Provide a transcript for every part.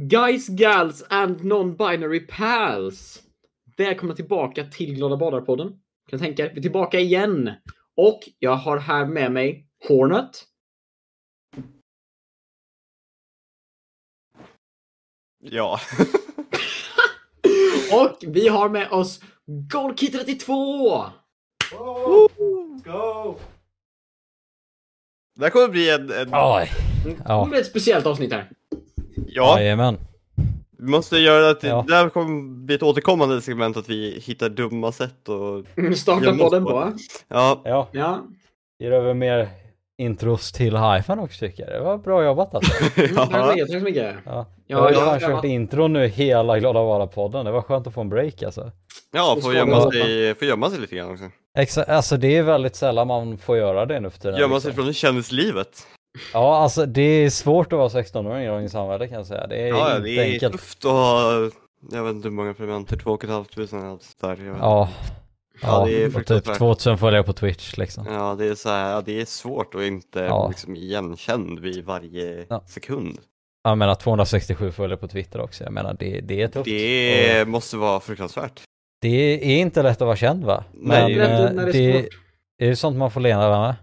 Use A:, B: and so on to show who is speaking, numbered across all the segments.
A: Guys, gals and non-binary pals. Välkomna tillbaka till Glada Badar-podden. Kan tänka er, vi är tillbaka igen. Och jag har här med mig Hornet.
B: Ja.
A: Och vi har med oss Golkey 32!
C: Go!
B: Det här kommer bli en... en
D: Oj.
A: Det
D: Ja,
A: blir ett speciellt avsnitt här.
B: Ja,
D: jajamän.
B: vi måste göra att
D: Ja.
B: det här kommer bli ett återkommande segment att vi hittar dumma sätt och...
A: Mm, Starta
B: Jag
A: podden
B: på
A: på.
B: Ja,
D: Ja,
A: Ja.
D: ger över mer intros till Hyphen också tycker jag. Det var bra jobbat alltså.
A: Mm, tack så
B: ja.
A: mycket, tack så mycket.
D: Ja.
A: Ja,
D: jag har ju
A: ja,
D: fan
A: ja.
D: kört intro nu hela Glada Vara-podden. Det var skönt att få en break alltså.
B: ja
A: ska
B: gömma sig, gömma sig lite grann också.
D: Exakt, alltså det är väldigt sällan man får göra det nu för tiden.
B: Gömma sig
D: liksom.
B: från kändislivet.
D: Ja, alltså det är svårt att vara 16-åring i dagens samhälle kan jag säga. Det är
B: Ja,
D: inte
B: det är
D: enkelt.
B: tufft att ha... Jag vet inte hur många prenumeranter, två och ett halvt tusen eller något där. Jag vet.
D: Ja.
B: Ja,
D: Ja,
B: det är
D: och typ
B: fruktansvärt.
D: 2000 följare på Twitch liksom.
B: Ja, det är så här, ja, det är svårt att inte
D: Ja.
B: liksom igenkänd vid varje
D: Ja.
B: sekund.
D: Jag menar 267 följare på Twitter också. Jag menar det, det är tufft.
B: Det
D: Och
B: måste vara fruktansvärt.
D: det är inte lätt att vara känd va?
B: Nej,
A: Det är
D: Men eh,
A: när det är
D: det,
A: svårt.
D: det är sånt man får leva med.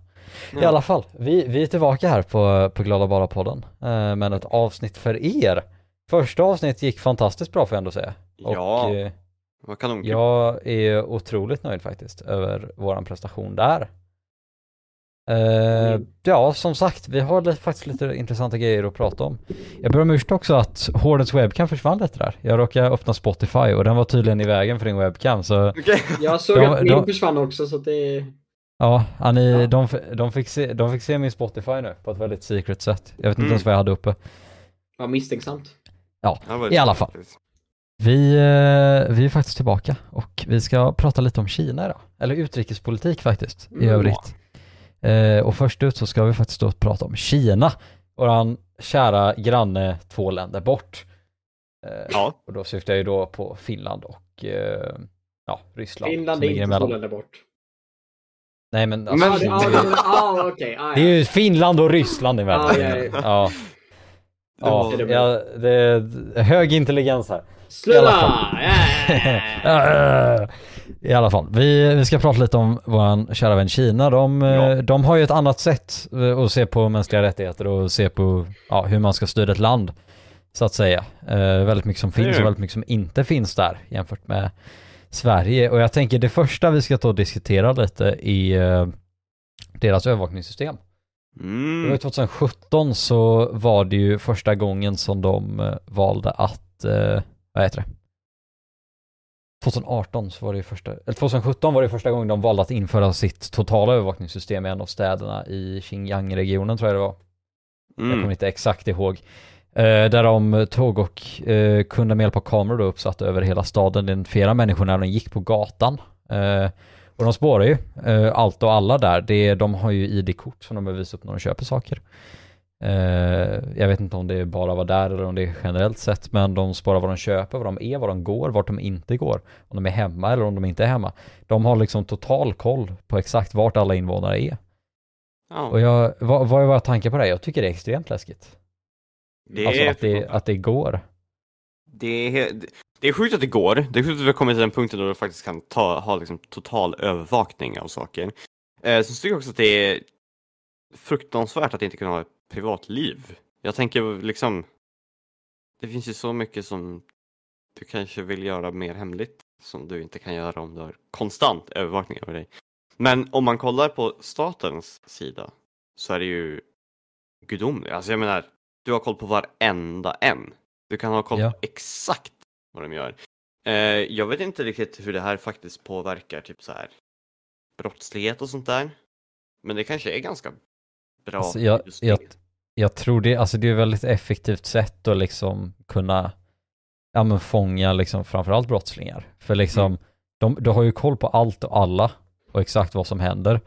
D: I alla fall, vi, vi är tillbaka här på, på Glada Bara-podden eh, med ett avsnitt för er. Första avsnittet gick fantastiskt bra får jag ändå säga.
B: Ja.
D: Och eh,
B: Vad kanonkul.
D: jag är otroligt nöjd faktiskt över våran prestation där. Eh,
A: Mm.
D: Ja, som sagt, vi har lite, faktiskt lite intressanta grejer att prata om. Jag ber om ursäkt också att Hordens webcam försvann lite där. Jag råkade öppna Spotify och den var tydligen i vägen för din webcam så
B: Okej.
A: Jag såg
D: De-
A: att min
D: de-
A: försvann också så att det...
D: Ja, ja, ni,
A: Ja.
D: De, de, fick se, de fick se min Spotify nu på ett väldigt secret sätt. Jag vet inte
B: Mm.
D: ens vad jag hade uppe.
A: var misstänksamt.
B: Ja,
D: I alla fall. Vi, eh, vi är faktiskt tillbaka och vi ska prata lite om Kina idag. Eller utrikespolitik faktiskt i
A: Mm.
D: övrigt. Eh, och först ut så ska vi faktiskt då prata om Kina. Våran kära granne två länder bort. Eh,
B: Ja,
D: Och då syftar jag ju då på Finland och eh, ja, Ryssland.
A: Finland är inte två länder bort.
D: Nej men alltså,
A: ja, det- ja, okej. ja,
D: Det är
A: ja.
D: ju Finland och Ryssland emellan.
A: Ja, ja, ja.
D: ja. Ja,
A: Det
D: ja, det är hög intelligens här.
A: Sluta!
D: i alla fall. I vi, vi ska prata lite om vår kära vän Kina. De,
B: Ja.
D: de har ju ett annat sätt eh, att se på mänskliga rättigheter och se på ja, hur man ska styra ett land. Så att säga. Eh, väldigt mycket som finns och väldigt mycket som inte finns där jämfört med Sverige. Och jag tänker det första vi ska ta och diskutera lite i eh, deras övervakningssystem. Det var ju
B: Mm.
D: 2017 så var det ju första gången som de eh, valde att, eh, vad heter det? 2018 så var det ju första, eller 2017 var det första gången de valde att införa sitt totala övervakningssystem i en av städerna i Xinjiang-regionen tror jag det var. Jag kommer
B: Mm.
D: inte exakt ihåg. Eh, där de tog och eh, kunde med hjälp av kameror då uppsatta över hela staden identifiera människor när de gick på gatan. Eh, och de spårar ju eh, allt och alla där. Det, de har ju ID-kort som de behöver visa upp när de köper saker. Eh, jag vet inte om det bara var där eller om det är generellt sett, men de spårar vad de köper, vad de är, var de går, vart de inte går, om de är hemma eller om de inte är hemma. De har liksom total koll på exakt vart alla invånare är. Och
B: Ja,
D: jag, vad, vad är våra tankar på det? Jag tycker det är extremt läskigt.
B: Det
D: Alltså
B: är,
D: att det, att det går.
B: det, är, det är sjukt att det går. Det är sjukt att vi har kommit till den punkten då du faktiskt kan ta, ha liksom total övervakning av saker. Eh, så tycker jag också att det är fruktansvärt att inte kunna ha ett privatliv. Jag tänker liksom, det finns ju så mycket som du kanske vill göra mer hemligt som du inte kan göra om du har konstant övervakning över dig. Men om man kollar på statens sida så är det ju gudomligt. Alltså jag menar, du har koll på varenda en. Du kan ha koll
D: Ja.
B: på exakt vad de gör. Eh, jag vet inte riktigt hur det här faktiskt påverkar typ så här brottslighet och sånt där. Men det kanske är ganska bra.
D: Alltså, jag,
B: just
D: jag, jag tror det, alltså det är ett väldigt effektivt sätt att liksom kunna ja, men fånga liksom framförallt brottslingar. För liksom,
B: Mm.
D: de, de har ju koll på allt och alla och exakt vad som händer.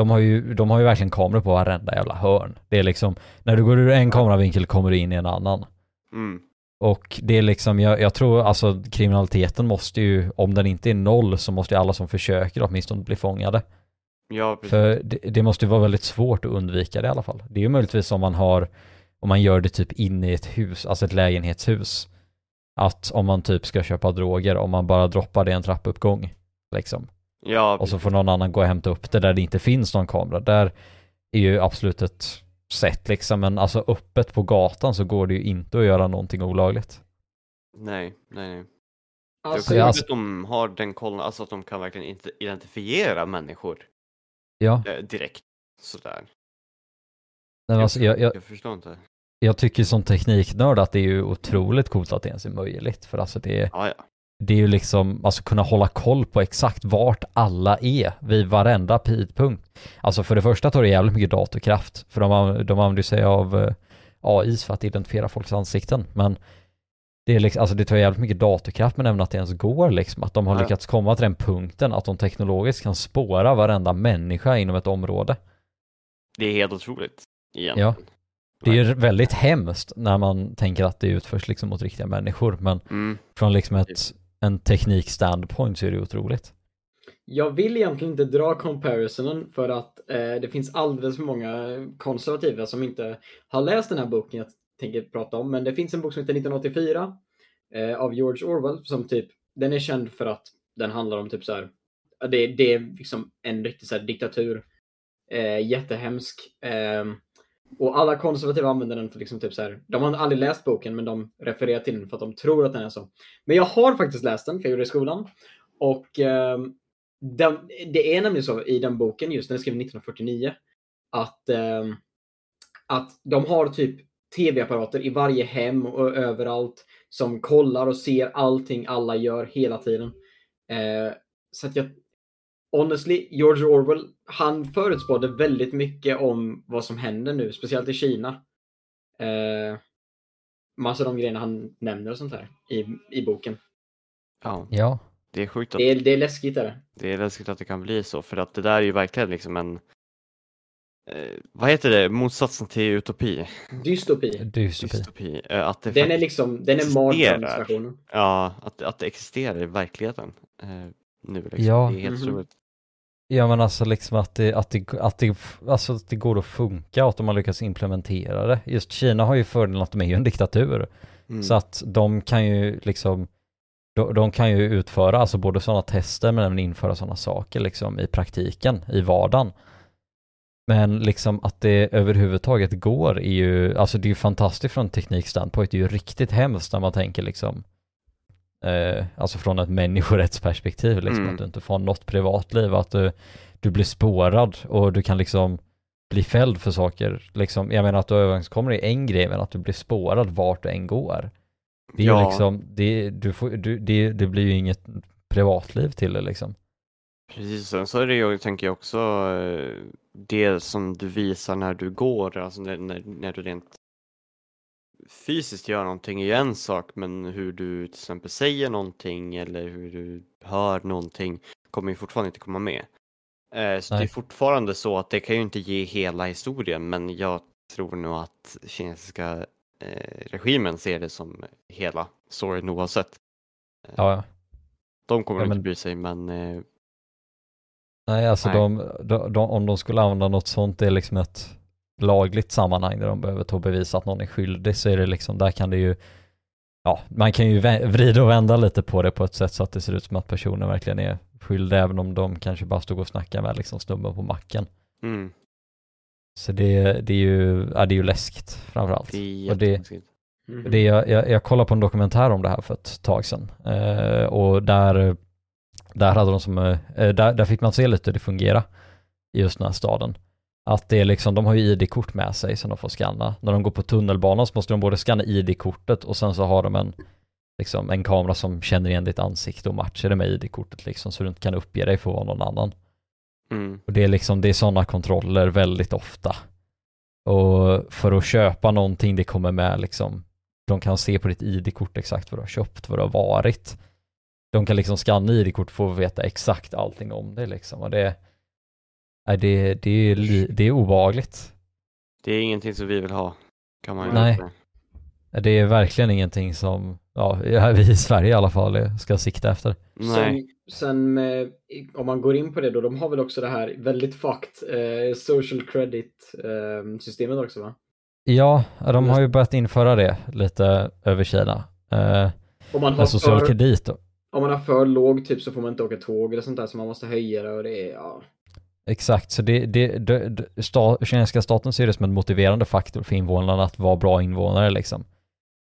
D: De har ju, de har ju verkligen kameror på varenda jävla hörn. Det är liksom, när du går ur en kameravinkel kommer du in i en annan.
B: Mm.
D: Och det är liksom, jag, jag tror alltså kriminaliteten måste ju, om den inte är noll så måste ju alla som försöker åtminstone bli fångade.
B: Ja, precis.
D: För det, det måste ju vara väldigt svårt att undvika det i alla fall. Det är ju möjligtvis om man har och man gör det typ inne i ett hus, alltså ett lägenhetshus. Att om man typ ska köpa droger, om man bara droppar det i en trappuppgång, liksom.
B: Ja,
D: Och så får någon annan gå och hämta upp det där det inte finns någon kamera. Där är ju absolut ett sätt liksom, men alltså öppet på gatan så går det ju inte att göra någonting olagligt.
B: nej, nej, nej.
A: Alltså,
B: det är
D: jag-
B: också att de har den kollen, alltså att de kan verkligen inte identifiera människor
D: Ja,
B: eh, direkt. Sådär.
D: men alltså, jag, jag,
B: jag förstår inte.
D: jag tycker som tekniknörd att det är ju otroligt coolt att det ens är möjligt. För alltså det är,
B: Ja, ja.
D: Det är ju liksom, alltså kunna hålla koll på exakt vart alla är vid varenda tidpunkt. Alltså för det första tar det jävligt mycket datorkraft, för de, de använder sig av eh, AI för att identifiera folks ansikten. Men det, är liksom, alltså det tar jävligt mycket datorkraft men även att det ens går liksom, att de har
B: Ja.
D: lyckats komma till den punkten att de teknologiskt kan spåra varenda människa inom ett område.
B: Det är helt otroligt. Egentligen.
D: Det är ju väldigt hemskt när man tänker att det utförs liksom mot riktiga människor, men
B: Mm.
D: från liksom ett, en teknik-standpoint så är det otroligt.
A: Jag vill egentligen inte dra comparisonen för att eh, det finns alldeles för många konservativa som inte har läst den här boken jag tänker prata om. Men det finns en bok som heter 1984 eh, av George Orwell som typ, den är känd för att den handlar om typ så här, det, det är liksom en riktig så här diktatur, eh, jättehemsk. Eh, och alla konservativa använder den för liksom typ så här, de har aldrig läst boken men de refererar till den för att de tror att den är så. Men jag har faktiskt läst den, för jag gjorde det i skolan. Och eh, den, det är nämligen så i den boken, just den är skriven 1949, att, eh, att de har typ tv-apparater i varje hem och överallt som kollar och ser allting alla gör hela tiden. Eh, så att jag, honestly, George Orwell, han förutspådde väldigt mycket om vad som händer nu, speciellt i Kina. Eh, massa av de grejerna han nämner och sånt här i, i boken.
B: Ja,
D: Ja,
B: det är sjukt att
A: Det är, det är läskigt är det.
B: det är läskigt att det kan bli så, för att det där är ju verkligen liksom en eh, vad heter det, motsatsen till utopi?
A: Dystopi.
D: dystopi.
B: Dystopi. Eh, att det
A: Den är liksom, den är mardrömsversionen.
B: ja, att, att det existerar i verkligheten eh, nu liksom.
D: Ja.
B: Det är helt
A: Mhm.
B: otroligt.
D: Ja men alltså liksom att det, att det, att det, alltså att det går att funka och att de har lyckats implementera det. Just Kina har ju fördelen att de är ju en diktatur.
B: Mm.
D: Så att de kan ju liksom, de, de kan ju utföra alltså både sådana tester men även införa sådana saker liksom i praktiken, i vardagen. Men liksom att det överhuvudtaget går är ju, alltså det är ju fantastiskt från teknikstandpunkt, det är ju riktigt hemskt när man tänker liksom eh, alltså från ett människorättsperspektiv liksom
B: Mm.
D: att du inte får något privatliv, att du, du blir spårad och du kan liksom bli fälld för saker, liksom, jag menar att du överenskommer är en grej men att du blir spårad vart du än går. Det är
B: Ja.
D: liksom, det, du får, du, det, det blir ju inget privatliv till det liksom.
B: Precis, sen så är det ju, tänker jag också, eh, det som du visar när du går, alltså när, när, när du rent fysiskt gör någonting är ju en sak, men hur du till exempel säger någonting eller hur du hör någonting kommer ju fortfarande inte komma med. Eh, Så det är
D: Nej.
B: fortfarande så att det kan ju inte ge hela historien, men jag tror nog att kinesiska eh, regimen ser det som hela storyn oavsett.
D: Ja, ja.
B: De kommer
D: Ja,
B: inte
D: men-
B: bry sig, men eh,
D: Nej, alltså
B: Nej.
D: De, de, de, om de skulle använda något sånt, det är liksom ett lagligt sammanhang där de behöver ta och bevisa att någon är skyldig, så är det liksom, där kan det ju, ja, man kan ju vrida och vända lite på det på ett sätt så att det ser ut som att personen verkligen är skyldig, även om de kanske bara stod och snackade med liksom snubben på macken.
B: mm,
D: Så det, det är ju, ja, det är ju läskigt framförallt.
B: det är
D: Och det-.
A: Mhm.
D: Det, jag, jag, jag kollade på en dokumentär om det här för ett tag sedan eh, och där, där hade de som, eh, där, där fick man se lite hur det fungerar i just den här staden. Att det är liksom, de har ju ID-kort med sig som de får scanna. När de går på tunnelbanan så måste de både scanna ID-kortet och sen så har de en, liksom en kamera som känner igen ditt ansikte och matchar det med ID-kortet liksom så du inte kan uppge dig för att vara någon annan.
B: Mm.
D: Och det är liksom, det är sådana kontroller väldigt ofta. Och för att köpa någonting, det kommer med liksom, de kan se på ditt ID-kort exakt vad du har köpt, vad du har varit. De kan liksom scanna ID-kort och få veta exakt allting om det liksom. Och det, nej, det, det, är, det är obehagligt.
B: Det är ingenting som vi vill ha. Kan man
D: Nej.
B: säga.
D: Det är verkligen ingenting som, ja, vi i Sverige i alla fall ska sikta efter.
B: Nej.
A: Sen, sen med, om man går in på det då, de har väl också det här väldigt fucked eh, social credit eh, systemet också va?
D: Ja, de har ju börjat införa det lite över Kina. Eh,
A: Om man, har
D: social
A: för,
D: kredit då.
A: om man har för låg typ så får man inte åka tåg eller sånt där så man måste höja det och det är, ja.
D: Exakt, så det, det, det, det sta, kinesiska staten ser det som en motiverande faktor för invånarna att vara bra invånare liksom.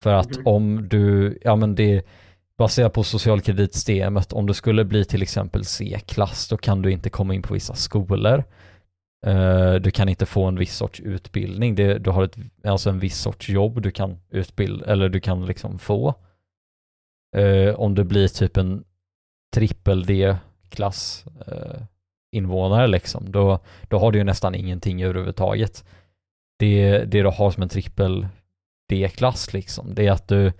D: För att
A: Mhm.
D: om du, ja men det baserat på socialkreditsystemet, om du skulle bli till exempel C-klass, då kan du inte komma in på vissa skolor. Eh, du kan inte få en viss sorts utbildning, det, du har ett, alltså en viss sorts jobb du kan utbilda, eller du kan liksom få. Eh, om du blir typ en trippel D-klass eh, invånare liksom, då, då har du ju nästan ingenting överhuvudtaget. Det, det du har som en trippel D-klass liksom, det är att du,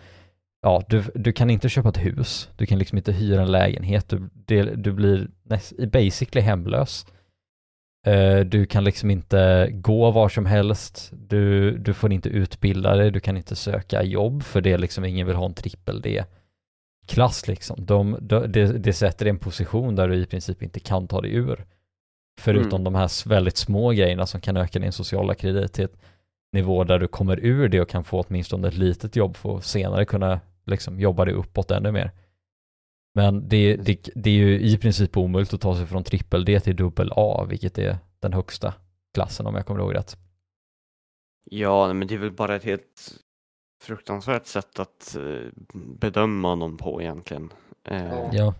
D: ja, du, du kan inte köpa ett hus, du kan liksom inte hyra en lägenhet, du, det, du blir näst, basically hemlös. Eh, du kan liksom inte gå var som helst, du, du får inte utbilda dig, du kan inte söka jobb för det är liksom ingen vill ha en trippel D. D-klass liksom. De, de, det, det sätter en position där du i princip inte kan ta dig ur. Förutom
B: Mm.
D: de här väldigt små grejerna som kan öka din sociala kredit till ett nivå där du kommer ur det och kan få åtminstone ett litet jobb för att senare kunna liksom jobba dig uppåt ännu mer. Men det, det, det är ju i princip omöjligt att ta sig från trippel D till dubbel A, vilket är den högsta klassen om jag kommer ihåg rätt.
B: Ja, men det är väl bara ett helt fruktansvärt sätt att eh, bedöma någon på egentligen. Eh,
A: Ja.
D: Ja.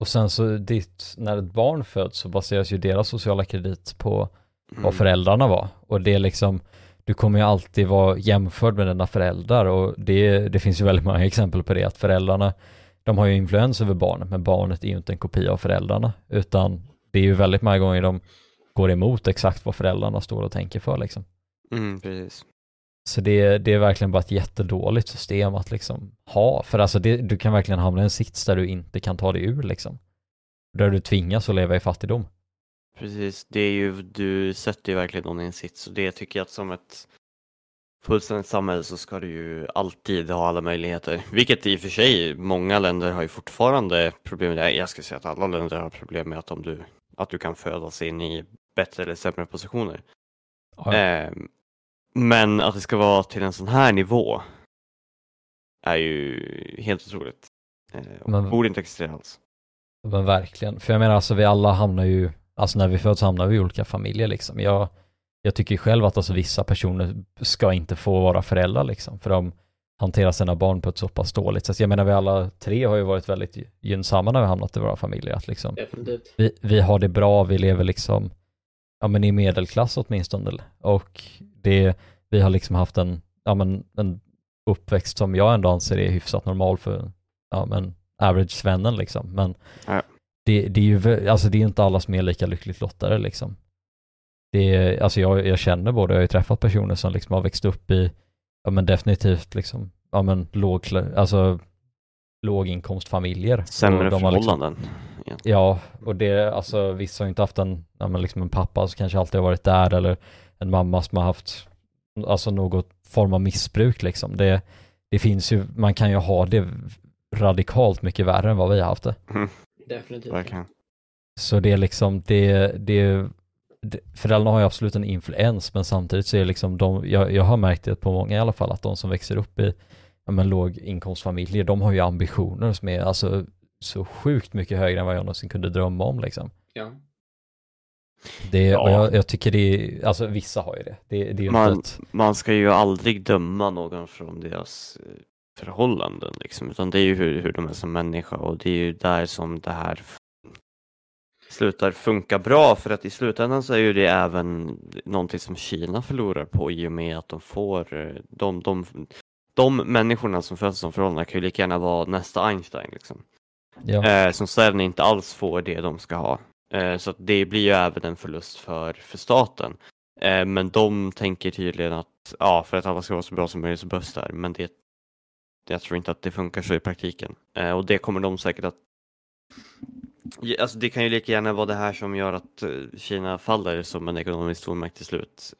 D: Och sen så ditt, när ett barn föds så baseras ju deras sociala kredit på vad
B: mm.
D: föräldrarna var. Och det är liksom, du kommer ju alltid vara jämförd med dina föräldrar och det, det finns ju väldigt många exempel på det, att föräldrarna, de har ju influens över barnet, men barnet är ju inte en kopia av föräldrarna, utan det är ju väldigt många gånger de går emot exakt vad föräldrarna står och tänker för liksom.
B: Mm, precis.
D: Så det, det är verkligen bara ett jättedåligt system att liksom ha, för alltså det, du kan verkligen hamna i en sits där du inte kan ta dig ur liksom. Där du tvingas att leva i fattigdom.
B: Precis, det är ju, du sätter ju verkligen någon i en sits och det tycker jag att som ett fullständigt samhälle så ska du ju alltid ha alla möjligheter. Vilket i och för sig, många länder har ju fortfarande problem med det. Jag skulle säga att alla länder har problem med att, om du, att du kan födas in i bättre eller sämre positioner.
D: Ja,
B: Eh, men att det ska vara till en sån här nivå är ju helt otroligt. Eh,
D: Men-
B: borde inte existera alls.
D: Men verkligen, för jag menar alltså vi alla hamnar ju, alltså när vi föds hamnar vi i olika familjer liksom. Jag, jag tycker ju själv att alltså vissa personer ska inte få vara föräldrar liksom, för de hanterar sina barn på ett så pass dåligt sätt. Jag menar vi alla tre har ju varit väldigt gynnsamma när vi hamnat i våra familjer, att liksom vi, vi har det bra, vi lever liksom, ja men i medelklass åtminstone. Och det, vi har liksom haft en, ja men en uppväxt som jag ändå anser är hyfsat normal för, ja men average-svennen liksom. Men
B: Ja.
D: det, det är ju, alltså det är inte alla som är lika lyckligt lottade liksom. Det är, alltså jag, jag känner både, jag har ju träffat personer som liksom har växt upp i, ja men definitivt liksom, ja men låg, alltså låginkomstfamiljer.
B: Sämre
D: de liksom-
B: förhållanden.
D: Ja, och det, alltså vissa har ju inte haft en, ja, men liksom en pappa som kanske alltid har varit där eller en mamma som har haft, alltså något form av missbruk liksom. Det, det finns ju, man kan ju ha det radikalt mycket värre än vad vi har haft det.
A: Definitivt.
B: Verkligen.
D: Så det är liksom, det, det, det föräldrarna har ju absolut en influens men samtidigt så är det liksom de, jag, jag har märkt det på många i alla fall, att de som växer upp i ja, men låginkomstfamiljer, de har ju ambitioner som är alltså så sjukt mycket högre än vad jag någonsin kunde drömma om liksom.
A: Ja.
D: Det,
B: Ja.
D: jag, jag tycker det är, alltså vissa har ju det. Det, det är ju
B: Man-
D: ett,
B: Man ska ju aldrig döma någon från deras eh, förhållanden liksom, utan det är ju hur, hur de är som människa och det är ju där som det här slutar funka bra för att i slutändan så är ju det även någonting som Kina förlorar på i och med att de får eh, de, de, de människorna som föds som förhållanden kan ju lika gärna vara nästa Einstein liksom.
D: ja,
B: Eh, som sen inte alls får det de ska ha. Eh, så det blir ju även en förlust för, för staten. Eh, men de tänker tydligen att ja, för att alla ska vara så bra som möjligt så behövs det här. Men det, jag tror inte att det funkar så i praktiken. Eh, och det kommer de säkert att Alltså det kan ju lika gärna vara det här som gör att eh, Kina faller som en ekonomisk stormakt till slut.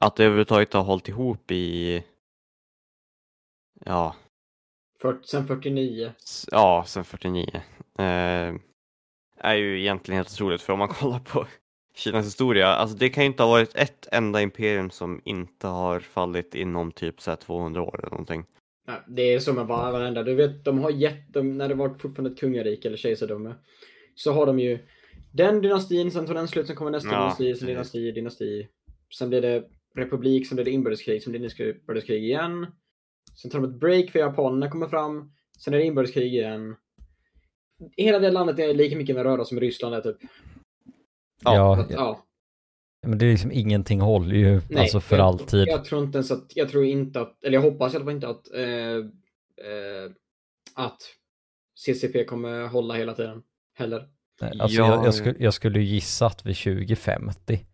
B: Att det överhuvudtaget har hållit ihop i ja,
A: sen 49.
B: S- Ja, sen 49. Eh, är ju egentligen helt otroligt för om man kollar på Kinas historia, alltså det kan ju inte ha varit ett enda imperium som inte har fallit inom typ så här 200 år eller någonting.
A: Ja, det är som med var- varenda. Du vet, de har gett dem, när det var fortfarande ett kungarike eller kejsardöme, så har de ju den dynastin, sen tar den slut, sen kommer nästa
B: Ja,
A: dynasti, sen dynasti, dynasti. Sen blir det republik, blir det inbördeskrig, blir det inbördeskrig igen. Sen tar de ett break för japanerna kommer fram, sen är det inbördeskrig igen. Hela det landet är lika mycket med röra som Ryssland är typ.
B: Ja,
D: Ja,
A: att, ja.
D: men det är liksom ingenting håller ju
A: Nej,
D: alltså för
A: jag,
D: alltid.
A: Jag tror inte ens att, jag tror inte att, eller jag hoppas i alla fall inte att, eh, eh, att CCP kommer hålla hela tiden. Heller.
D: Nej, Alltså
B: Ja,
D: jag, jag, skulle, jag skulle gissa att vid 2050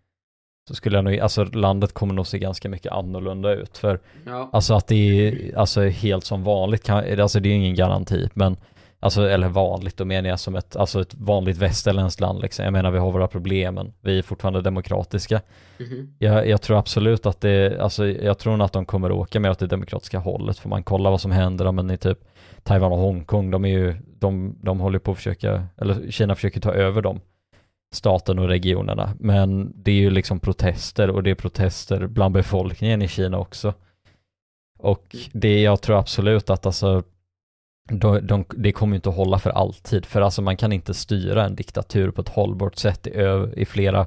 D: så skulle jag nog, alltså landet kommer nog se ganska mycket annorlunda ut. För
A: Ja.
D: alltså att det är alltså helt som vanligt, kan, alltså det är ingen garanti, men alltså eller vanligt, då menar jag som ett, alltså ett vanligt västerländskt land liksom. Jag menar vi har våra problem, men vi är fortfarande demokratiska.
A: Mhm.
D: Jag, jag tror absolut att det, alltså jag tror nog att de kommer åka mer åt det demokratiska hållet, för man kollar vad som händer, ja, men i typ Taiwan och Hongkong, de är ju, de, de håller på att försöka, eller Kina försöker ta över dem, staten och regionerna, men det är ju liksom protester och det är protester bland befolkningen i Kina också. Och det, jag tror absolut att alltså, de, de, det kommer ju inte att hålla för alltid, för alltså man kan inte styra en diktatur på ett hållbart sätt i, i flera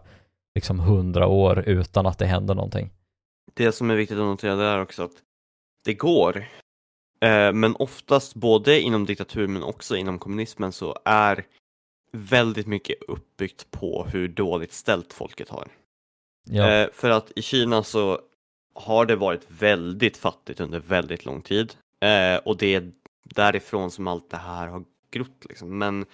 D: liksom hundra år utan att det händer någonting.
B: Det som är viktigt att notera där också att det går. Eh, men oftast både inom diktatur men också inom kommunismen så är väldigt mycket uppbyggt på hur dåligt ställt folket har.
D: Ja,
B: Eh, för att i Kina så har det varit väldigt fattigt under väldigt lång tid. Eh, och det är därifrån som allt det här har grott. Liksom. Men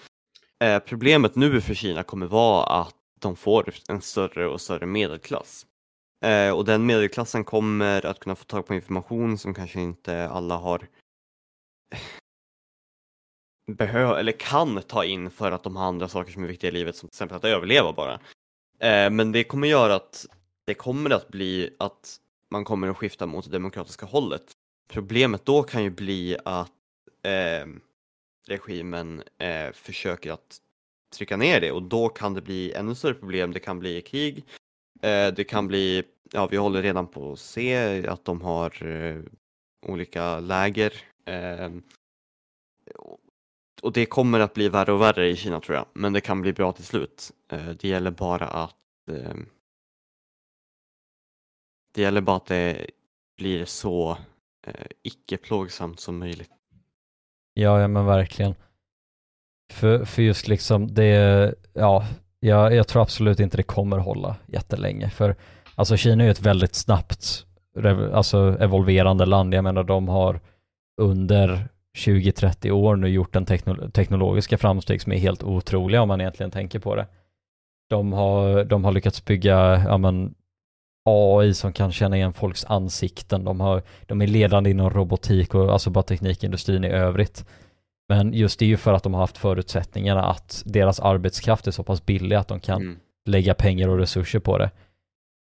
B: eh, problemet nu för Kina kommer vara att de får en större och större medelklass. Eh, och den medelklassen kommer att kunna få tag på information som kanske inte alla har behöver eller kan ta in för att de har andra saker som är viktiga i livet som till exempel att överleva bara. Eh, men det kommer göra att det kommer att bli att man kommer att skifta mot det demokratiska hållet. Problemet då kan ju bli att eh, regimen eh, försöker att trycka ner det och då kan det bli ännu större problem. Det kan bli krig. Eh, det kan bli, ja vi håller redan på att se att de har eh, olika läger. Ehm, och det kommer att bli värre och värre i Kina tror jag, men det kan bli bra till slut. Eh, det gäller bara att ehm, det gäller bara att det blir så eh, icke plågsamt som möjligt.
D: ja, ja men verkligen. För, för just liksom det, ja, jag, jag tror absolut inte det kommer hålla jättelänge. För alltså Kina är ju ett väldigt snabbt alltså, evolverande land. Jag menar de har under 20-30 år nu gjort en tekno- teknologiska framsteg som är helt otroliga om man egentligen tänker på det. De har, de har lyckats bygga ja, men, AI som kan känna igen folks ansikten. De, har, de är ledande inom robotik och alltså bara teknikindustrin i övrigt. Men just det är ju för att de har haft förutsättningarna att deras arbetskraft är så pass billig att de kan
B: Mm.
D: lägga pengar och resurser på det.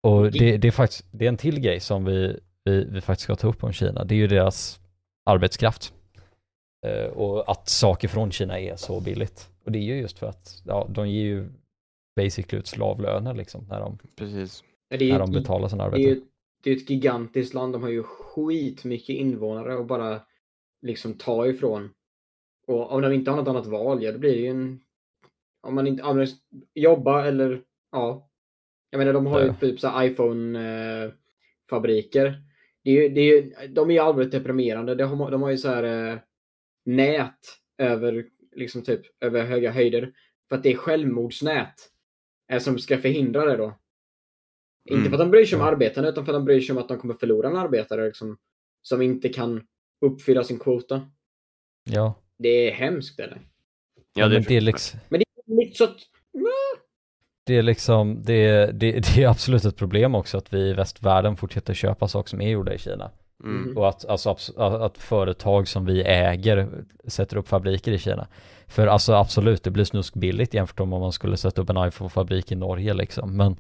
D: Och det, det är faktiskt, det är en till grej som vi, vi, vi faktiskt ska ta upp om Kina. Det är ju deras arbetskraft. Eh, och att saker från Kina är så billigt. Och det är ju just för att, ja, de ger ju basically ut slavlöner liksom när de,
B: Precis.
A: Ja, Det är,
D: när
A: ju
D: de
A: ett,
D: betalar sina
A: det är ju det är ett gigantiskt land. De har ju skitmycket invånare och bara liksom ta ifrån. Och om de inte har något annat val, ja då blir det ju en... Om man inte... Om man jobba eller... Ja. Jag menar de har ju
D: Ja.
A: typ så iPhone-fabriker. Det är ju, det är ju, de är ju allvarligt deprimerande. De har, de har ju så här eh, nät över, liksom typ, över höga höjder. För att det är självmordsnät eh, som ska förhindra det då. Inte
B: Mm.
A: för att de bryr sig om arbetarna utan för att de bryr sig om att de kommer förlora en arbetare liksom, som inte kan uppfylla sin kvota.
D: Ja,
A: Det är hemskt eller?
B: Ja, det är
D: men det är liksom,
A: Men det är lite så att...
D: det är liksom, det är, det, det är absolut ett problem också att vi i västvärlden fortsätter köpa saker som är gjorda i Kina.
B: Mm.
D: Och att, alltså, att företag som vi äger sätter upp fabriker i Kina. För alltså absolut, det blir snuskbilligt jämfört med om man skulle sätta upp en iPhone-fabrik i Norge liksom. Men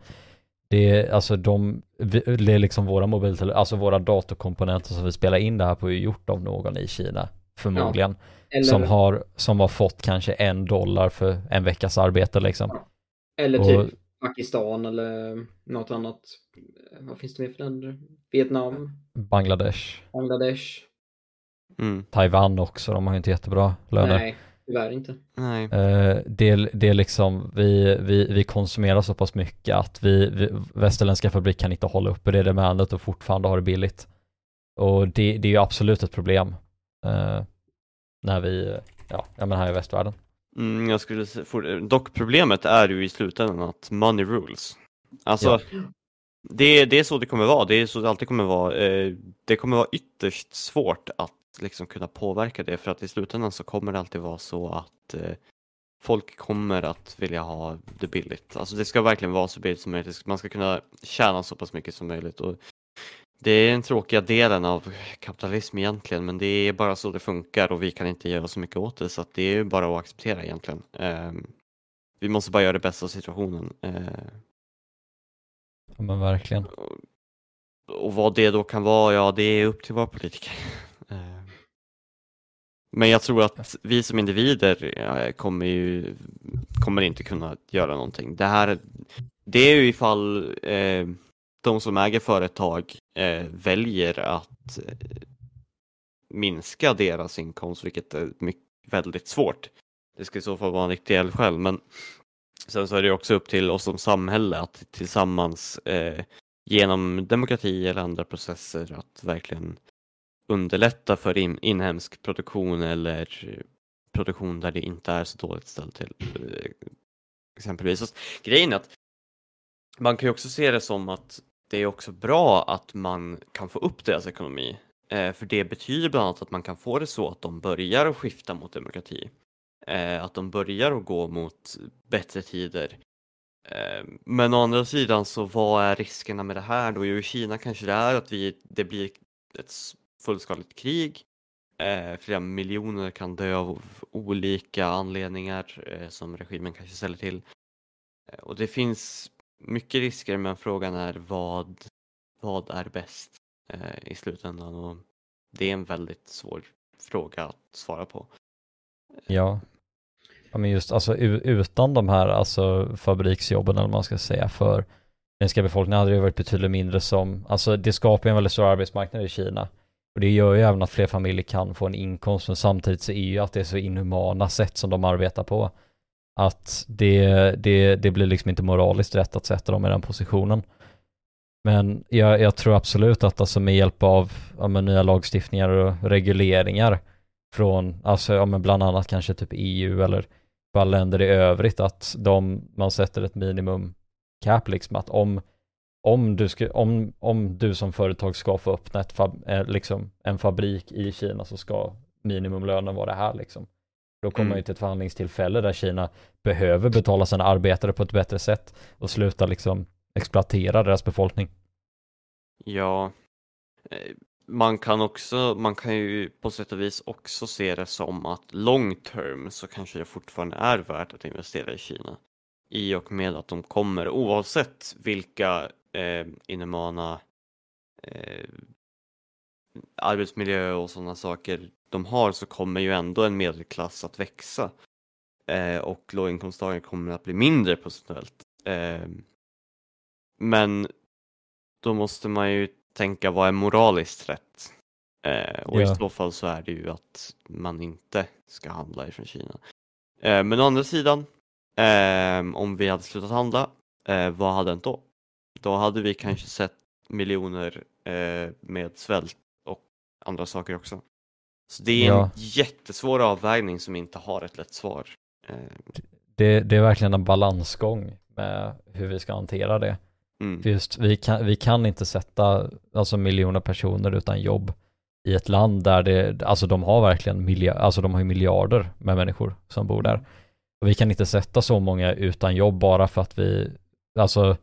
D: det är alltså de, det är liksom våra mobiltelefoner, alltså våra datorkomponenter som vi spelar in det här på är gjort av någon i Kina. Förmodligen.
A: Eller,
D: Som, har, som har fått kanske en dollar för en veckas arbete liksom.
A: eller
D: Och-
A: typ Pakistan eller något annat. Vad finns det mer för länder? Vietnam,
D: Bangladesh,
A: Bangladesh?
B: Mm.
D: Taiwan också, de har ju inte jättebra löner.
A: Nej, tyvärr inte.
B: Nej.
D: Eh, det, det är liksom, vi, vi, vi konsumerar så pass mycket att vi, vi västerländska fabrik kan inte hålla uppe det demandet och fortfarande ha det billigt. Och det, det är ju absolut ett problem eh, när vi, ja, jag menar här i västvärlden.
B: Mm, jag skulle dock problemet är ju i slutändan att money rules. Alltså,
D: Ja
B: det, det är så det kommer vara. Det är så det alltid kommer vara. Eh, det kommer vara ytterst svårt att liksom kunna påverka det för att i slutändan så kommer det alltid vara så att eh, folk kommer att vilja ha det billigt. Alltså det ska verkligen vara så billigt som möjligt. Man ska kunna tjäna så pass mycket som möjligt. Och det är den tråkiga delen av kapitalism egentligen, men det är bara så det funkar och vi kan inte göra så mycket åt det, så att det är bara att acceptera egentligen. Ehm, vi måste bara göra det bästa av situationen.
D: Ehm, men verkligen.
B: och, vad det då kan vara, ja det är upp till våra politiker. Eh. Men jag tror att vi som individer eh, kommer ju kommer inte kunna göra någonting. Det här, det är ju ifall eh, de som äger företag eh, väljer att eh, minska deras inkomst, vilket är mycket, väldigt svårt. Det ska i så fall vara en riktig eldsjäl, men sen så är det också upp till oss som samhälle att tillsammans eh, genom demokrati eller andra processer att verkligen underlätta för in, inhemsk produktion eller produktion där det inte är så dåligt ställt till. Eh, exempelvis. Så grejen är att man kan ju också se det som att det är också bra att man kan få upp deras ekonomi. Eh, för det betyder bland annat att man kan få det så att de börjar skifta mot demokrati. Eh, att de börjar att gå mot bättre tider. Eh, men å andra sidan så vad är riskerna med det här då? Jo, i Kina kanske det är att vi, det blir ett fullskaligt krig. Eh, flera miljoner kan dö av olika anledningar eh, som regimen kanske ställer till. Eh, och det finns mycket risker men frågan är vad, vad är bäst eh, i slutändan och det är en väldigt svår fråga att svara på.
D: Ja ja men just alltså utan de här alltså fabriksjobben eller vad man ska säga för den ska befolkningen hade det varit betydligt mindre som, alltså det skapar ju en väldigt stor arbetsmarknad i Kina. Och det gör ju även att fler familjer kan få en inkomst, men samtidigt så är ju att det är så inhumana sätt som de arbetar på. Att det, det, det blir liksom inte moraliskt rätt att sätta dem i den positionen. Men jag, jag tror absolut att alltså med hjälp av ja, med nya lagstiftningar och regleringar från, alltså ja, men bland annat kanske typ EU eller länder i övrigt att de, man sätter ett minimum cap liksom att om om du, ska, om, om du som företag ska få öppna ett fab, eh, liksom en fabrik i Kina så ska minimumlönen vara det här liksom. Då kommer
B: Mm.
D: man ju till ett förhandlingstillfälle där Kina behöver betala sina arbetare på ett bättre sätt och sluta liksom exploatera deras befolkning.
B: Ja, eh, man kan också, man kan ju på sätt och vis också se det som att long term så kanske det fortfarande är värt att investera i Kina. I och med att de kommer, oavsett vilka eh, inhumana eh, arbetsmiljö och sådana saker de har så kommer ju ändå en medelklass att växa. Eh, och låginkomsttagare kommer att bli mindre procentuellt. Eh, men då måste man ju tänka vad är moraliskt rätt? Eh, och
D: Ja.
B: i så fall så är det ju att man inte ska handla ifrån Kina. Eh, men å andra sidan, eh, om vi hade slutat handla, eh, vad hade hänt då? Då hade vi kanske sett miljoner eh, med svält och andra saker också. Så det är
D: Ja.
B: en jättesvår avvägning som inte har ett lätt svar. Eh,
D: Det, det är verkligen en balansgång med hur vi ska hantera det.
B: Mm.
D: För just vi kan, vi kan inte sätta alltså miljoner personer utan jobb i ett land där det, alltså de har verkligen miljard, alltså de har miljarder med människor som bor där. Och vi kan inte sätta så många utan jobb bara för att vi, alltså,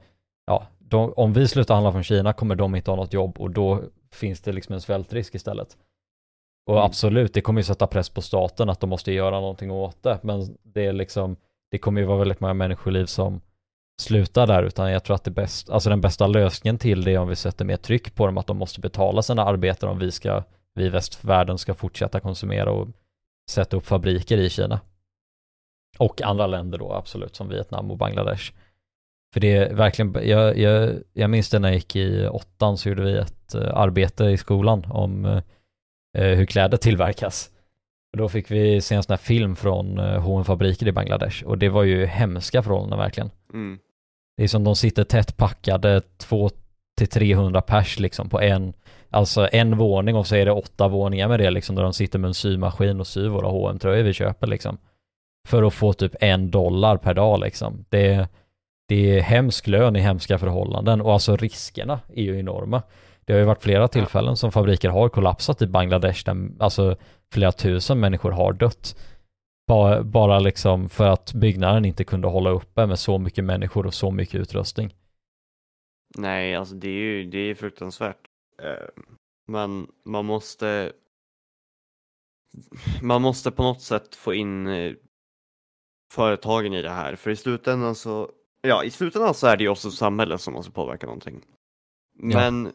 D: ja, de, om vi slutar handla från Kina kommer de inte ha något jobb och då finns det liksom en svältrisk istället. Och
B: Mm.
D: absolut, det kommer ju sätta press på staten att de måste göra någonting åt det, men det är liksom, det kommer ju vara väldigt många människoliv som sluta där, utan jag tror att det bäst, alltså den bästa lösningen till det är om vi sätter mer tryck på dem, att de måste betala sina arbetare om vi ska, vi i västvärlden ska fortsätta konsumera och sätta upp fabriker i Kina. Och andra länder då, absolut, som Vietnam och Bangladesh. För det är verkligen, jag, jag, jag minns det när jag gick i åttan så gjorde vi ett eh, arbete i skolan om eh, eh, hur kläder tillverkas. Och då fick vi se en sån här film från eh, H&M fabriker i Bangladesh och det var ju hemska förhållanden verkligen.
B: Mm.
D: Det är som de sitter tätt packade, 2 till 300 pers liksom på en, alltså en våning och så är det åtta våningar med det liksom där de sitter med en symaskin och syr våra hm tröjor vi köper liksom. För att få typ en dollar per dag liksom. Det, det är hemsk lön i hemska förhållanden och alltså riskerna är ju enorma. Det har ju varit flera tillfällen som fabriker har kollapsat i Bangladesh där alltså flera tusen människor har dött. Bara, bara liksom för att byggnaden inte kunde hålla uppe med så mycket människor och så mycket utrustning.
B: Nej, alltså det är ju det är fruktansvärt. Eh, Men man måste man måste på något sätt få in eh, företagen i det här, för i slutändan så ja, i slutändan så är det ju också samhället som måste påverka någonting. Men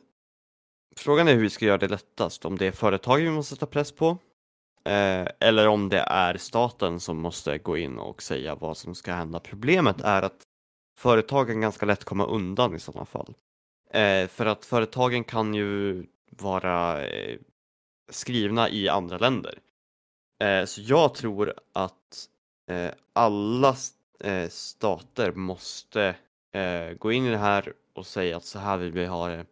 B: frågan är hur vi ska göra det lättast, om det är företagen vi måste sätta press på eh, eller om det är staten som måste gå in och säga vad som ska hända. Problemet är att företagen ganska lätt kommer undan i sådana fall. Eh, för att företagen kan ju vara eh, skrivna i andra länder. Eh, så jag tror att eh, alla eh, stater måste eh, gå in i det här och säga att så här vill vi ha det.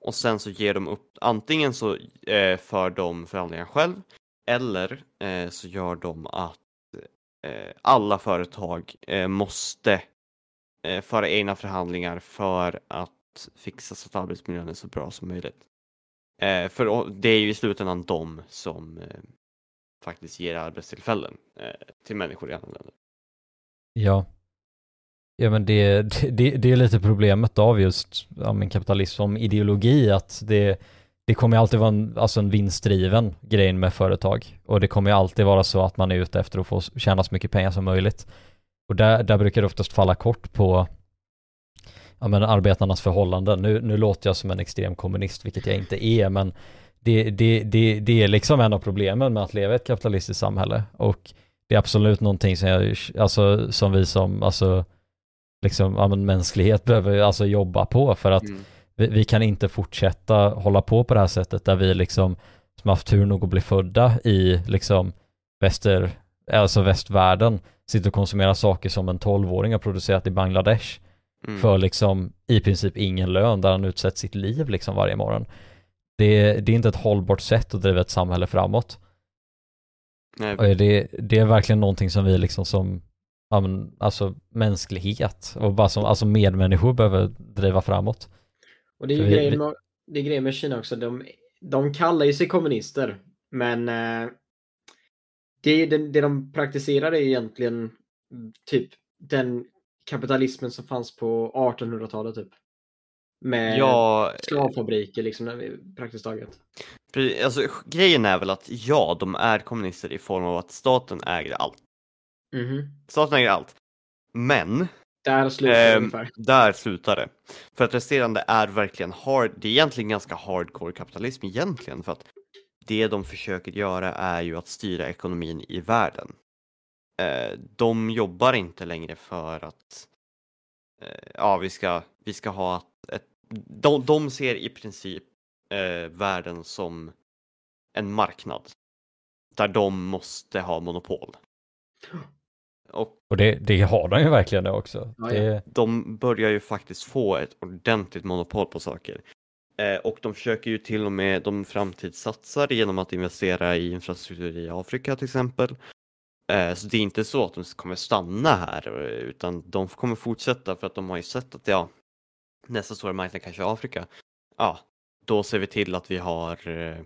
B: Och sen så ger de upp, antingen så eh, för de förhandlingar själv eller eh, så gör de att eh, alla företag eh, måste eh, föra egna förhandlingar för att fixa så att arbetsmiljön är så bra som möjligt. Eh, för det är ju i slutändan de som eh, faktiskt ger arbetstillfällen eh, till människor i andra länder.
D: Ja. Ja men det, det, det är lite problemet av just ja, men kapitalism som ideologi att det, det kommer ju alltid vara en, alltså en vinstdriven grej med företag och det kommer ju alltid vara så att man är ute efter att få tjäna så mycket pengar som möjligt. Och där, där brukar det oftast falla kort på ja, men arbetarnas förhållanden. Nu, nu låter jag som en extrem kommunist, vilket jag inte är, men det, det, det, det är liksom en av problemen med att leva i ett kapitalistiskt samhälle och det är absolut någonting som, jag, alltså, som vi som alltså, liksom, ja, men mänsklighet behöver alltså, jobba på för att
B: Mm
D: vi, vi kan inte fortsätta hålla på på det här sättet där vi liksom som haft tur nog att bli födda i liksom väster, alltså västvärlden sitter och konsumerar saker som en 12-åring har producerat i Bangladesh
B: Mm.
D: för liksom i princip ingen lön där han utsätter sitt liv liksom varje morgon. Det, det är inte ett hållbart sätt att driva ett samhälle framåt.
B: Nej,
D: det, det är verkligen någonting som vi liksom som alltså mänsklighet och bara som alltså medmänniskor behöver driva framåt.
A: Och det är ju
D: vi-
A: grejen med, det är grejen med Kina också. De, de kallar ju sig kommunister, men eh, det, det, det de praktiserar är egentligen mm, typ den kapitalismen som fanns på 1800-talet typ. Med
B: ja,
A: slavfabriker liksom, praktiskt taget.
B: Alltså, grejen är väl att ja, de är kommunister i form av att staten äger allt.
A: Mhm.
B: Staten äger allt. Men
A: Där slutar det
B: ehm,
A: ungefär.
B: där slutar det. För att resterande är verkligen hard, det är egentligen ganska hardcore kapitalism egentligen för att det de försöker göra är ju att styra ekonomin i världen. Eh, de jobbar inte längre för att eh, ja, vi ska, vi ska ha ett, de, de ser i princip eh, världen som en marknad där de måste ha monopol. Och
D: Och det, det har de ju verkligen också.
A: Ja,
D: det,
B: de börjar ju faktiskt få ett ordentligt monopol på saker. Eh, och de försöker ju till och med, de framtidssatsar genom att investera i infrastruktur i Afrika till exempel. Eh, så det är inte så att de kommer stanna här utan de kommer fortsätta för att de har ju sett att ja, nästa stora marknad kanske är Afrika. Ja, då ser vi till att vi har eh,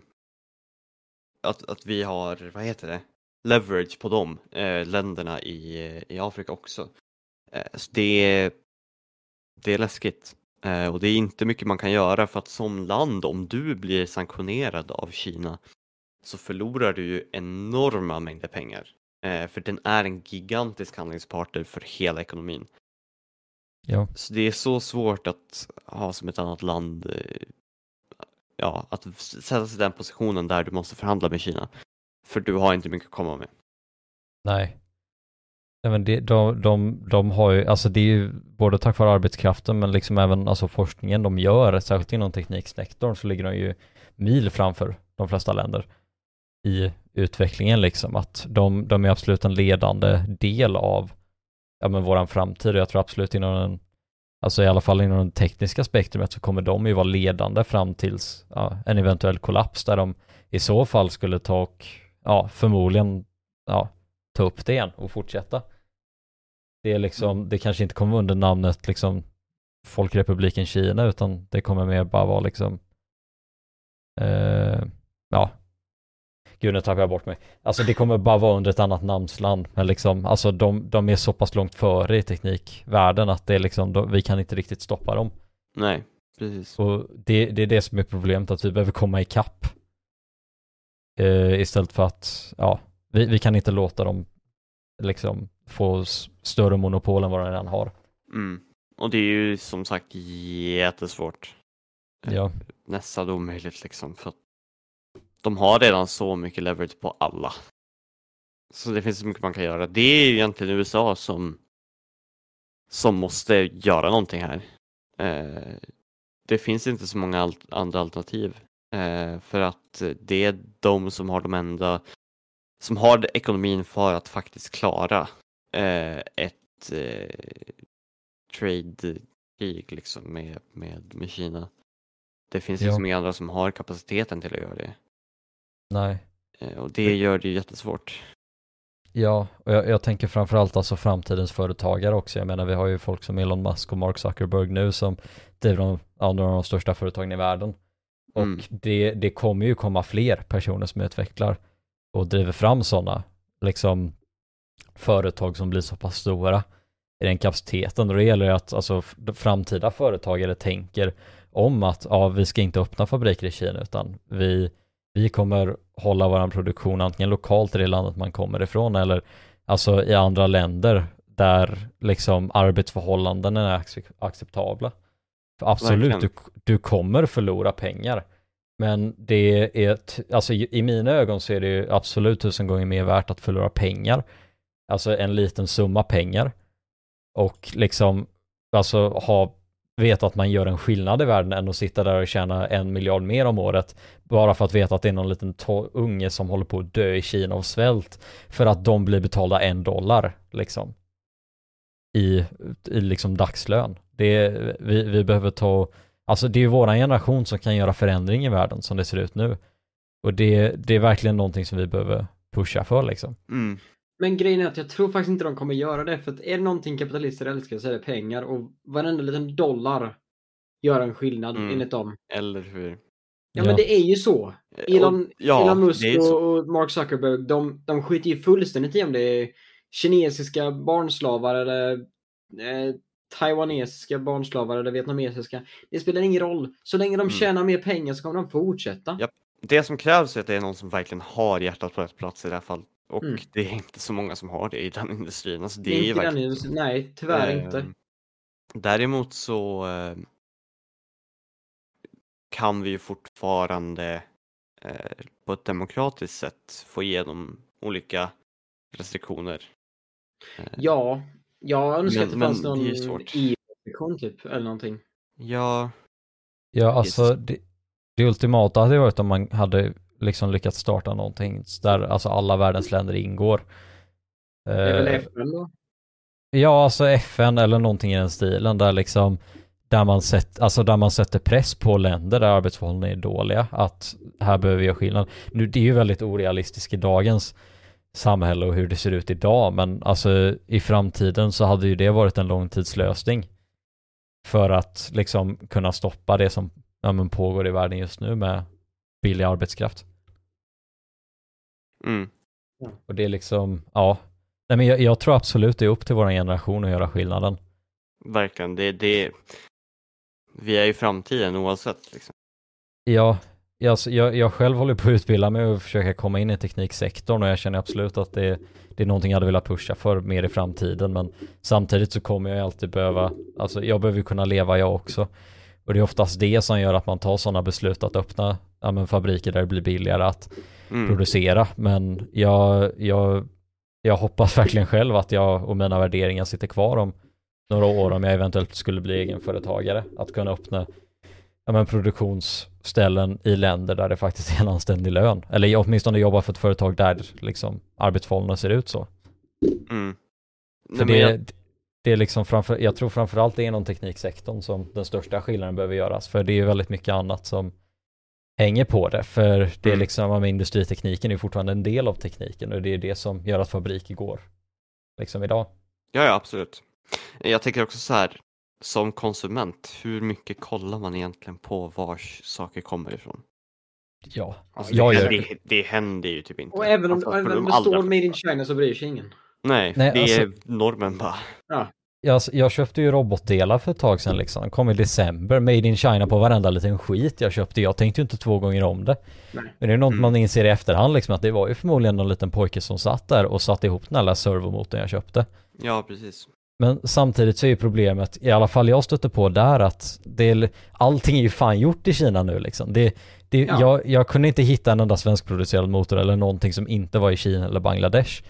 B: att, att vi har, vad heter det, leverage på de eh, länderna i, i Afrika också. Eh, så det är, det är läskigt. Eh, och det är inte mycket man kan göra för att som land, om du blir sanktionerad av Kina så förlorar du ju enorma mängder pengar. Eh, för den är en gigantisk handlingspartner för hela ekonomin.
D: ja.
B: Så det är så svårt att ha som ett annat land, eh, ja, att sätta sig i den positionen där du måste förhandla med Kina. För du har inte mycket att komma med.
D: Nej. Nej men det, de, de, de har ju, alltså det är ju både tack vare arbetskraften men liksom även alltså forskningen de gör, särskilt inom tekniksektorn så ligger de ju mil framför de flesta länder i utvecklingen liksom. Att de, de är absolut en ledande del av ja, men våran framtid och jag tror absolut inom den, alltså i alla fall inom det tekniska spektrumet så kommer de ju vara ledande fram tills ja, en eventuell kollaps där de i så fall skulle ta och ja, förmodligen ja, ta upp det igen och fortsätta. Det är liksom, det kanske inte kommer under namnet liksom Folkrepubliken Kina utan det kommer mer bara vara liksom eh, ja Gud nu tappar jag bort mig. Alltså det kommer bara vara under ett annat namnsland men liksom alltså de, de är så pass långt före i teknikvärlden att det är liksom, de, vi kan inte riktigt stoppa dem.
B: Nej, precis.
D: Och det, det är det som är problemet att vi behöver komma ikapp. Eh, istället för att, ja, vi, vi kan inte låta dem liksom få större monopol än vad de redan har.
B: Mm. Och det är ju som sagt jättesvårt.
D: Ja,
B: Nästan omöjligt liksom. För att de har redan så mycket leverage på alla. Så det finns så mycket man kan göra. Det är ju egentligen USA som som måste göra någonting här. Eh, det finns inte så många alt- andra alternativ. Eh, för att det är de som har de enda som har ekonomin för att faktiskt klara eh, ett eh, trade-krig liksom med, med, med Kina. Det finns
D: Ja.
B: liksom inga andra som har kapaciteten till att göra det.
D: nej.
B: Och det gör det ju jättesvårt.
D: Ja, och jag, jag tänker framförallt alltså framtidens företagare också. Jag menar vi har ju folk som Elon Musk och Mark Zuckerberg nu som driver de, ja, några av de största företagen i världen. Och
B: Mm.
D: det, det kommer ju komma fler personer som utvecklar och driver fram sådana liksom företag som blir så pass stora i den kapaciteten. Och det gäller att alltså, framtida företagare tänker om att ja, vi ska inte öppna fabriker i Kina utan vi, vi kommer hålla vår produktion antingen lokalt i det landet man kommer ifrån eller alltså i andra länder där liksom arbetsförhållandena är ac- acceptabla. Absolut, du, du kommer förlora pengar. Men det är, alltså i mina ögon så är det ju absolut tusen gånger mer värt att förlora pengar. Alltså en liten summa pengar. Och liksom, alltså ha, veta att man gör en skillnad i världen än att sitta där och tjäna en miljard mer om året. Bara för att veta att det är någon liten unge som håller på att dö i Kina av svält. För att de blir betalda en dollar, liksom. I, i liksom dagslön. Det är, vi, vi behöver ta, alltså det är ju våran generation som kan göra förändring i världen som det ser ut nu. Och det, det är verkligen någonting som vi behöver pusha för liksom.
B: Mm.
A: Men grejen är att jag tror faktiskt inte de kommer göra det. För att är det någonting kapitalister älskar så är det pengar. Och varenda liten dollar gör en skillnad
B: Mm.
A: enligt dem.
B: Eller hur?
A: Ja,
D: Ja.
A: men det är ju så. Elon,
B: och- ja,
A: Elon Musk och, och Mark Zuckerberg, de, de skiter ju fullständigt i om det är kinesiska barnslavar eller eh, taiwanesiska barnslavar eller vietnamesiska. Det spelar ingen roll. Så länge de
B: Mm.
A: tjänar mer pengar så kommer de fortsätta.
B: Ja. Det som krävs är att det är någon som verkligen har hjärtat på rätt plats i det här fallet. Och
A: Mm.
B: det är inte så många som har det i den industrin. Alltså, det,
A: Det är den industrin- Nej, tyvärr
B: Eh,
A: inte.
B: Däremot så eh, kan vi ju fortfarande eh, på ett demokratiskt sätt få igenom olika restriktioner.
A: Ja, jag önskar
B: Men-
A: att det fanns någon. EU-restriktion typ, eller någonting.
B: Ja,
D: Ja, alltså det, det ultimata hade varit om man hade liksom lyckats starta någonting där alltså alla världens länder ingår.
A: Det är väl
D: Eh,
A: FN då?
D: Ja, alltså FN eller någonting i den stilen där liksom där man, sätt, alltså där man sätter press på länder där arbetsförhållandena är dåliga att här behöver vi göra skillnad. Nu, det är ju väldigt orealistiskt i dagens samhälle och hur det ser ut idag men alltså i framtiden så hade ju det varit en långtidslösning för att liksom kunna stoppa det som ja, pågår i världen just nu med billig arbetskraft.
B: mm,
D: Och det är liksom, ja. Nej men jag, jag tror absolut det är upp till vår generation att göra skillnaden.
B: verkligen. Det, det, vi är i framtiden oavsett. Liksom.
D: Ja, alltså, jag, jag själv håller på att utbilda mig och försöka komma in i tekniksektorn och jag känner absolut att det, det är någonting jag hade velat pusha för mer i framtiden men samtidigt så kommer jag alltid behöva, alltså jag behöver ju kunna leva jag också. Och det är oftast det som gör att man tar sådana beslut att öppna ja, men fabriker där det blir billigare att
B: Mm.
D: producera men jag, jag jag hoppas verkligen själv att jag och mina värderingar sitter kvar om några år om jag eventuellt skulle bli egenföretagare. Att kunna öppna ja, men produktionsställen i länder där det faktiskt är en anständig lön. Eller åtminstone jobba för ett företag där liksom arbetsförhållandena ser ut så.
B: Mm.
D: För
B: Nej,
D: det,
B: jag,
D: det är liksom framför, jag tror framförallt det är inom tekniksektorn som den största skillnaden behöver göras. För det är ju väldigt mycket annat som hänger på det. För det är
B: Mm.
D: liksom, men industritekniken är fortfarande en del av tekniken och det är det som gör att fabriker går. Liksom idag.
B: ja, ja, absolut. Jag tänker också så här, som konsument, hur mycket kollar man egentligen på var saker kommer ifrån?
D: Ja,
A: Alltså,
D: jag
B: det,
D: gör
B: det, det händer ju typ inte.
A: Och även om,
B: Alltså,
A: även om
B: de
A: det står Made in. China så bryr sig ingen.
B: Nej,
D: Nej,
B: det
D: alltså-
B: är normen bara.
D: Jag, jag köpte ju robotdelar för ett tag sedan liksom. Kom i december. Made in China på varenda liten skit jag köpte. Jag tänkte ju inte två gånger om det.
A: Nej.
D: Men det är något
B: Mm.
D: man inser i efterhand liksom att det var ju förmodligen någon liten pojke som satt där och satte ihop den här servomotorn jag köpte.
B: Ja, precis.
D: Men samtidigt så är ju problemet, i alla fall jag stötte på där att det är, allting är ju fan gjort i Kina nu liksom. Det, det,
A: Ja.
D: jag, jag kunde inte hitta en enda svenskproducerad motor eller någonting som inte var i Kina eller Bangladesh.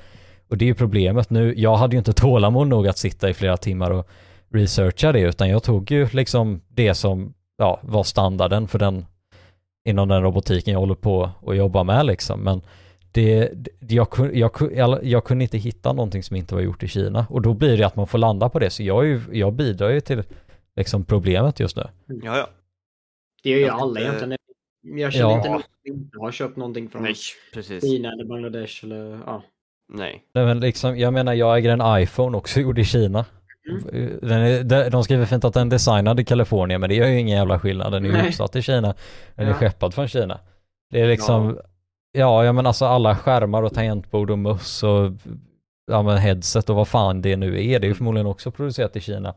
D: Och det är ju problemet nu. Jag hade ju inte tålamod nog att sitta i flera timmar och researcha det utan jag tog ju liksom det som ja, var standarden för den inom den robotiken jag håller på att jobba med liksom. Men det, det, jag, jag, jag, jag kunde inte hitta någonting som inte var gjort i Kina och då blir det att man får landa på det. Så jag, är ju, jag bidrar ju till liksom problemet just nu.
B: Ja, ja.
A: Det gör ju alla
B: inte-
A: egentligen. Jag känner
D: Ja.
A: inte någon som inte har köpt någonting från
B: Nej, precis.
A: Kina eller Bangladesh eller ja.
B: Nej.
D: Nej, men liksom, jag menar, jag äger en iPhone också gjord i Kina. Den är, de- skriver fint att den är designad i Kalifornien, men det gör ju ingen jävla skillnad. Den är ju uppsatt i Kina. Den är
A: Ja.
D: skeppad från Kina. Det är liksom, ja, jag menar alltså alla skärmar och tangentbord och möss och ja, men headset och vad fan det nu är. Det är ju förmodligen också producerat i Kina.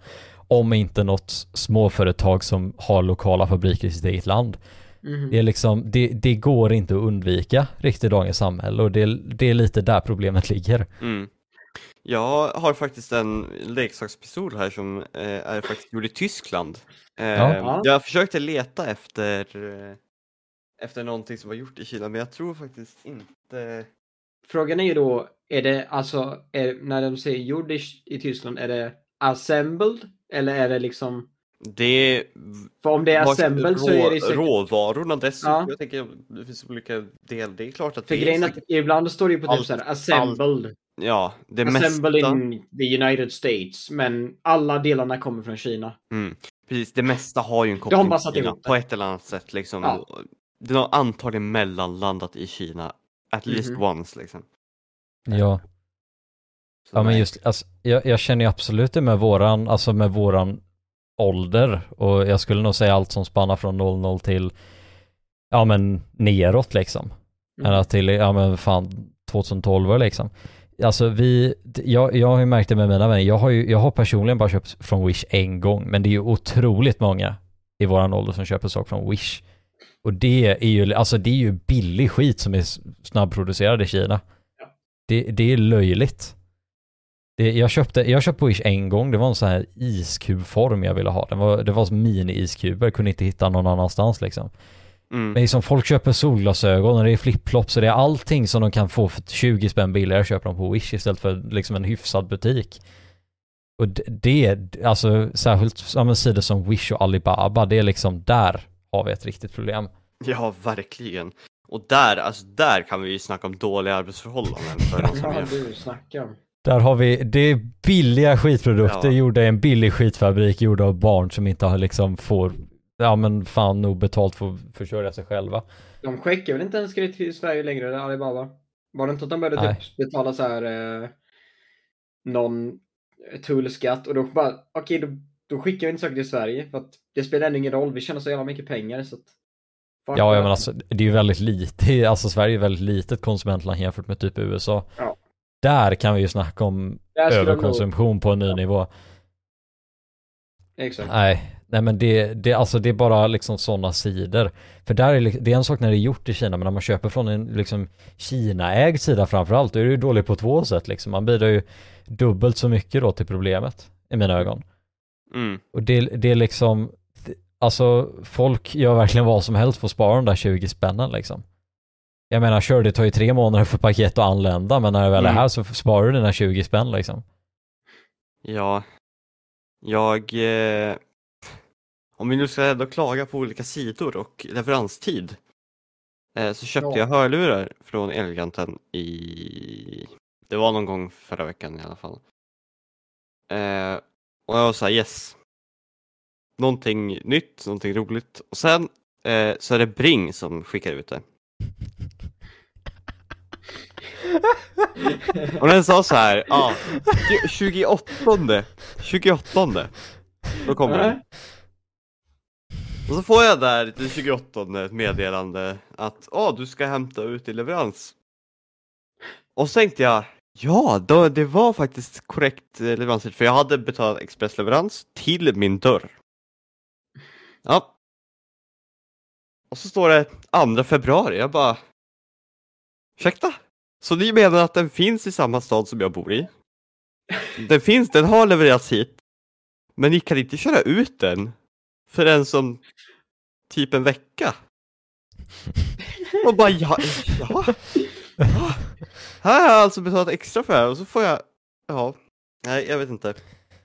D: Om inte något småföretag som har lokala fabriker i sitt eget land.
A: Mhm.
D: Det är liksom, det, det går inte att undvika riktigt i dagens samhälle och det, det är lite där problemet ligger.
B: Mm. Jag har faktiskt en leksakspistol här som eh, är faktiskt gjord i Tyskland. Eh,
A: Ja.
B: Jag försökte leta efter, eh, efter någonting som var gjort i Kina, men jag tror faktiskt inte...
A: Frågan är ju då, är det alltså, är, när de säger gjord i, i Tyskland, är det assembled? Eller är det liksom,
B: Det
A: för om det är assembled så är det säkert,
B: råvarorna dessutom.
A: Ja.
B: Jag tänker, det finns olika delar. Det är klart att
A: för
B: det
A: grejen är att
B: säkert-
A: ibland står det ju på typ
B: Allt-
A: såhär assembled,
B: Ja, det
A: assembled
B: mesta.
A: in the United States, men alla delarna kommer från Kina.
B: Mm, precis, det mesta har ju en koppling till Kina på ett eller annat sätt. Liksom.
A: Ja.
B: Det har antagligen mellanlandat i Kina, at least
A: Mhm.
B: once. Liksom.
D: Ja.
B: Så
D: Ja men just, alltså, jag, jag känner ju absolut det med våran, alltså med våran ålder och jag skulle nog säga allt som spannar från 00 till ja men neråt liksom.
A: Mm.
D: Ända till, ja men fan 2012 liksom. Alltså vi, jag, jag har ju märkt det med mina vänner, jag har ju, jag har personligen bara köpt från Wish en gång, men det är ju otroligt många i våran ålder som köper saker från Wish. Och det är ju, alltså det är ju billig skit som är snabbproducerad i Kina.
A: Ja.
D: Det, det är löjligt. Det, jag, köpte, jag köpte på Wish en gång, det var en sån här iskubform jag ville ha. Det var, det var mini-iskuber, kunde inte hitta någon annanstans liksom.
B: Mm.
D: Men liksom folk köper solglasögon och det är flipflops och det är allting som de kan få för 20 spänn billigare köper de på Wish istället för liksom en hyfsad butik. Och det, det alltså särskilt ja, sidor som Wish och Alibaba, det är liksom där har vi ett riktigt problem.
B: Ja, verkligen. Och där, alltså där kan vi ju snacka om dåliga arbetsförhållanden för de som
A: Ja,
B: är.
A: du snackar.
D: Där har vi, det är billiga skitprodukter
B: Ja.
D: gjorda i en billig skitfabrik gjorda av barn som inte har liksom får, ja men fan nog betalt för att försörja sig själva.
A: De skickar väl inte ens grejer till Sverige längre, eller Alibaba? Var det inte att de började
D: Nej.
A: typ betala så här eh, någon tullskatt och då bara, okej då, då skickar vi inte saker till Sverige för att det spelar ändå ingen roll, vi tjänar så jävla mycket pengar så att...
D: Ja, ja men alltså det är ju väldigt lite, alltså Sverige är väldigt litet konsumentland jämfört med typ USA.
A: Ja.
D: Där kan vi ju snacka om
A: nog-
D: överkonsumtion på en ny nivå.
A: Exakt.
D: Nej, nej men det, det, alltså det är bara liksom sådana sidor. För där är det är en sak när det är gjort i Kina, men när man köper från en liksom Kina-ägd sida framförallt, då är det ju dåligt på två sätt liksom. Man bidrar ju dubbelt så mycket då till problemet, i mina ögon.
B: Mm.
D: Och det, det är liksom, alltså folk gör verkligen vad som helst för att spara de där 20 spännen liksom. Jag menar, kör det tar ju tre månader för paket att anlända, men när det väl är
B: Mm.
D: här så sparar du dina 20 spänn liksom.
B: Ja, jag... Eh, om vi nu ska ändå klaga på olika sidor och leveranstid eh, så köpte
A: Ja.
B: jag hörlurar från Elgiganten i... Det var någon gång förra veckan i alla fall. Eh, och jag var såhär yes. Någonting nytt, någonting roligt. Och sen eh, så är det Bring som skickar ut det. Och den sa så här, ja, 28, 28, då kommer den. Och så får jag där den 28 ett meddelande att ah, du ska hämta ut i leverans. Och så tänkte jag, ja, då, det var faktiskt korrekt eh, leverans leveranstid för jag hade betalat expressleverans till min dörr. Ja. Och så står det 2 februari, jag bara, ursäkta? Så ni menar att den finns i samma stad som jag bor i? Den finns, den har levererats hit. Men ni kan inte köra ut den förrän som typ en vecka. Och bara ja, ja. Här har jag alltså betalat extra för det här och så får jag, ja, nej jag vet inte.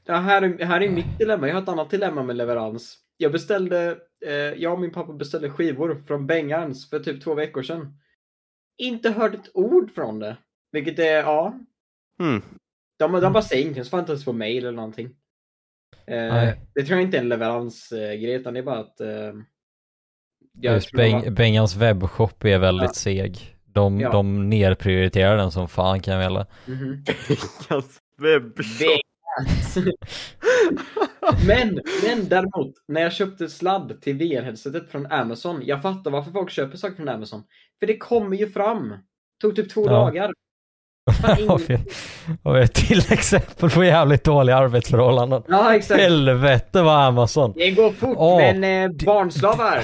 A: Ja, här, är- här är mitt dilemma. Jag har ett annat dilemma med leverans. Jag beställde, eh, jag och min pappa beställde skivor från Bengans för typ två veckor sedan. Inte hört ett ord från det. Vilket är, ja.
B: Hmm.
A: De, de bara säger ingenting, så får inte ens på mail eller någonting. Eh,
D: Nej.
A: det tror jag inte är en leveransgrej, utan det är bara att... Eh,
D: Just Beng, Bengans webbshop är väldigt
A: Ja.
D: seg. De,
A: Ja.
D: de nerprioriterar den som fan kan jag väl.
A: Mhm.
B: Veckans webbshop.
A: Men, men däremot, när jag köpte sladd till VR-headsetet från Amazon, jag fattar varför folk köper saker från Amazon. För det kommer ju fram. Tog typ två
D: Ja.
A: dagar.
D: Vi ett till exempel på jävligt dåliga arbetsförhållanden.
A: Ja, exakt.
D: Helvete vad Amazon.
A: Det går fort,
D: Åh,
A: men eh, barnslavar.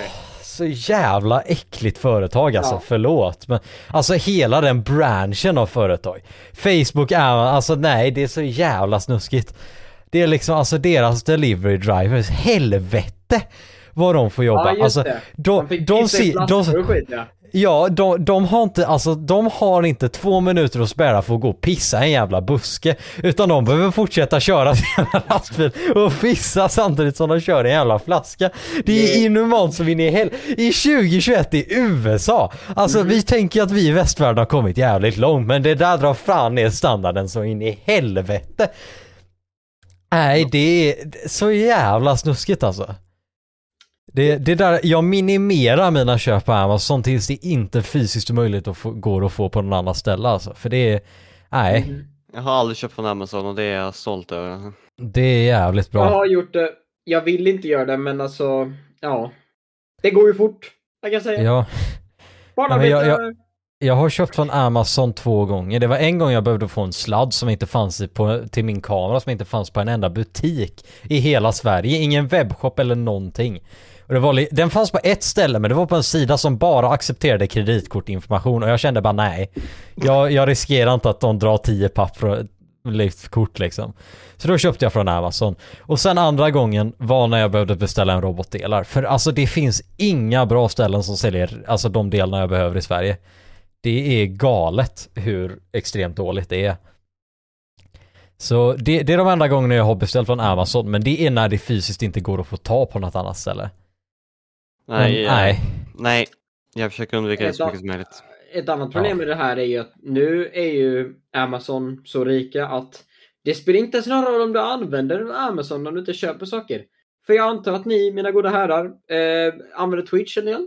D: Så jävla äckligt företag alltså,
A: Ja.
D: förlåt. Men alltså hela den branschen av företag. Facebook är, alltså nej det är så jävla snuskigt. Det är liksom alltså deras delivery drivers, helvete vad de får jobba.
A: Ja,
D: alltså, de, de, de,
A: flaskor och skit, ja.
D: Ja, de, de har inte, alltså de har inte två minuter att spärra för att gå och pissa i en jävla buske. Utan de behöver fortsätta köra sin jävla lastbil och pissa samtidigt som de kör en jävla flaska. Det är inhumant som in i hel... I 2021 i USA! Alltså vi tänker att vi i västvärlden har kommit jävligt långt men det där drar fan ner standarden så in i helvete. Nej, det är så jävla snuskigt alltså. Det, det där, jag minimerar mina köp på Amazon tills det inte fysiskt möjligt att få, går att få på någon annan ställe alltså. För det är, nej,
A: Mhm.
B: Jag har aldrig köpt från Amazon och det är jag stolt över.
D: det är jävligt
A: Jag
D: bra.
A: har gjort det. Jag vill inte göra det, men alltså, ja. Det går ju fort. Jag kan säga.
D: Ja,
A: Barnarbetare.
D: Ja, men jag- jag har köpt från Amazon två gånger. Det var en gång jag behövde få en sladd som inte fanns på, till min kamera som inte fanns på en enda butik i hela Sverige. Ingen webbshop eller någonting. Och det var, den fanns på ett ställe men det var på en sida som bara accepterade kreditkortinformation och jag kände bara nej. Jag, jag riskerar inte att de drar 10 papp för liftkort liksom. Så då köpte jag från Amazon. Och sen andra gången var när jag behövde beställa en robotdelar. För alltså det finns inga bra ställen som säljer alltså de delarna jag behöver i Sverige. Det är galet hur extremt dåligt det är. Så det, det är de enda gångerna jag har beställt från Amazon, men det är när det fysiskt inte går att få ta på något annat ställe.
B: Nej,
D: men,
B: jag,
D: nej.
B: nej. Jag försöker undvika det så mycket som möjligt.
A: Ett annat problem med det här är ju att nu är ju Amazon så rika att det spelar inte ens någon roll om du använder Amazon om du inte köper saker. För jag antar att ni, mina goda herrar, eh, använder Twitch en del.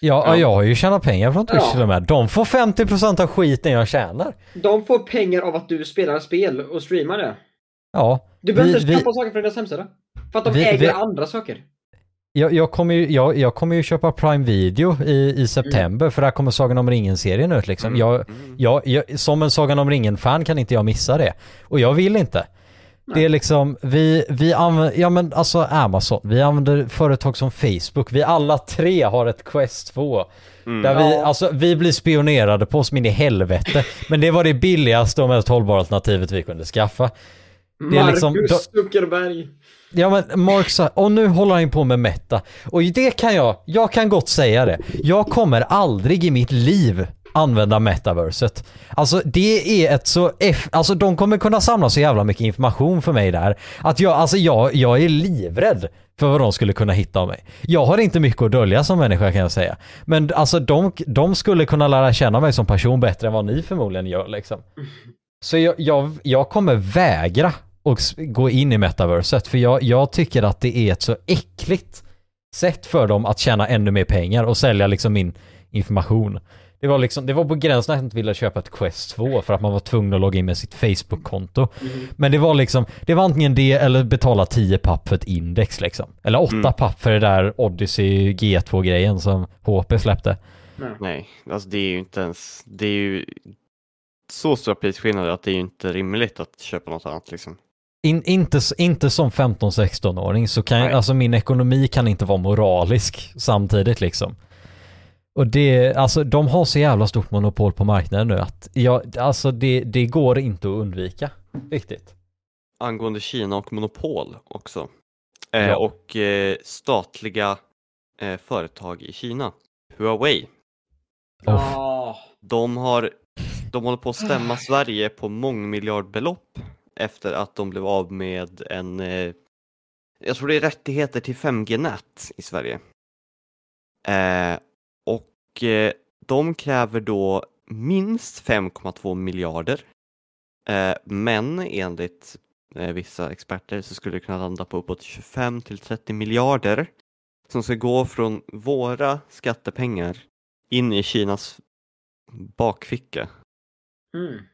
D: Ja,
B: Ja.
D: jag har ju tjänat pengar från Twitch
A: Ja.
D: till och med. De får 50% av skiten jag tjänar.
A: De får pengar av att du spelar spel och streamar det.
D: Ja.
A: Du behöver
D: Vi-
A: inte
D: vi-
A: köpa saker från deras hemsida. För att de
D: Vi-
A: äger
D: vi-
A: andra saker.
D: Jag, jag, kommer ju, jag, jag kommer ju köpa Prime Video i, i september för där kommer Sagan om ringen-serien ut liksom.
B: Mm.
D: Jag,
B: Mm.
D: jag, jag, som en Sagan om ringen-fan kan inte jag missa det. Och jag vill inte. Det är liksom, vi, vi använder, ja men alltså Amazon, vi använder företag som Facebook, vi alla tre har ett Quest 2.
B: Mm.
D: Där vi,
A: Ja.
D: alltså vi blir spionerade på oss min i helvete. Men det var det billigaste och mest hållbara alternativet vi kunde skaffa. Det är liksom-
A: Marcus Zuckerberg.
D: Ja men Mark sa, och nu håller han på med Meta. Och det kan jag, jag kan gott säga det. Jag kommer aldrig i mitt liv använda metaverset. Alltså det är ett så, eff, alltså de kommer kunna samla så jävla mycket information för mig där. Att jag, alltså jag, jag är livrädd för vad de skulle kunna hitta av mig. Jag har inte mycket att dölja som människa kan jag säga. Men alltså de, de skulle kunna lära känna mig som person bättre än vad ni förmodligen gör liksom. Så jag, jag, jag kommer vägra s- gå in i metaverset för jag, jag tycker att det är ett så äckligt sätt för dem att tjäna ännu mer pengar och sälja liksom min information. Det var liksom, det var på gränsen att jag inte ville köpa ett Quest 2 för att man var tvungen att logga in med sitt Facebook-konto. Men det var liksom, det var antingen det eller betala 10 papp för ett index liksom. Eller 8
B: Mm.
D: papp för det där Odyssey G2-grejen som HP släppte.
B: Nej, alltså det är ju inte ens, det är ju så stora prisskillnader att det är ju inte rimligt att köpa något annat liksom.
D: In, inte, inte som 15-16-åring så kan jag, alltså min ekonomi kan inte vara moralisk samtidigt liksom. Och det, alltså de har så jävla stort monopol på marknaden nu att, ja, alltså det, det går inte att undvika. Riktigt.
B: Angående Kina och monopol också. Eh,
D: Ja.
B: Och eh, statliga eh, företag i Kina. Huawei.
A: Ja.
B: De har, de håller på att stämma Sverige på mångmiljardbelopp efter att de blev av med en, eh, jag tror det är rättigheter till 5G-nät i Sverige. Eh, och eh, de kräver då minst 5,2 miljarder. Eh, men enligt eh, vissa experter så skulle det kunna landa på uppåt 25 till 30 miljarder som ska gå från våra skattepengar in i Kinas bakficka.
A: Mm.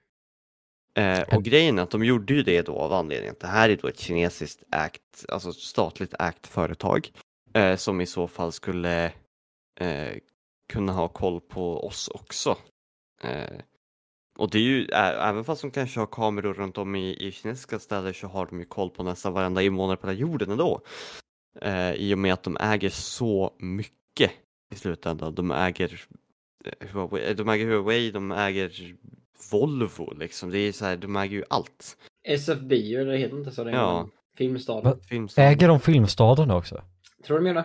B: Eh, och grejen är att de gjorde ju det då av anledningen att det här är då ett kinesiskt ägt, alltså statligt ägt företag eh, som i så fall skulle eh, kunna ha koll på oss också. Eh, och det är ju, även fast de kanske har kameror runt om i, i kinesiska städer så har de ju koll på nästan varenda invånare på den här jorden ändå. Eh, I och med att de äger så mycket i slutändan. De äger eh, Huawei, de äger Huawei, de äger Volvo liksom. Det är så här, de äger ju allt.
A: SF Bio, eller det heter inte så länge.
B: Ja.
A: Filmstaden.
D: Va?
B: Filmstaden.
D: Äger de Filmstaden också?
A: Tror du menar?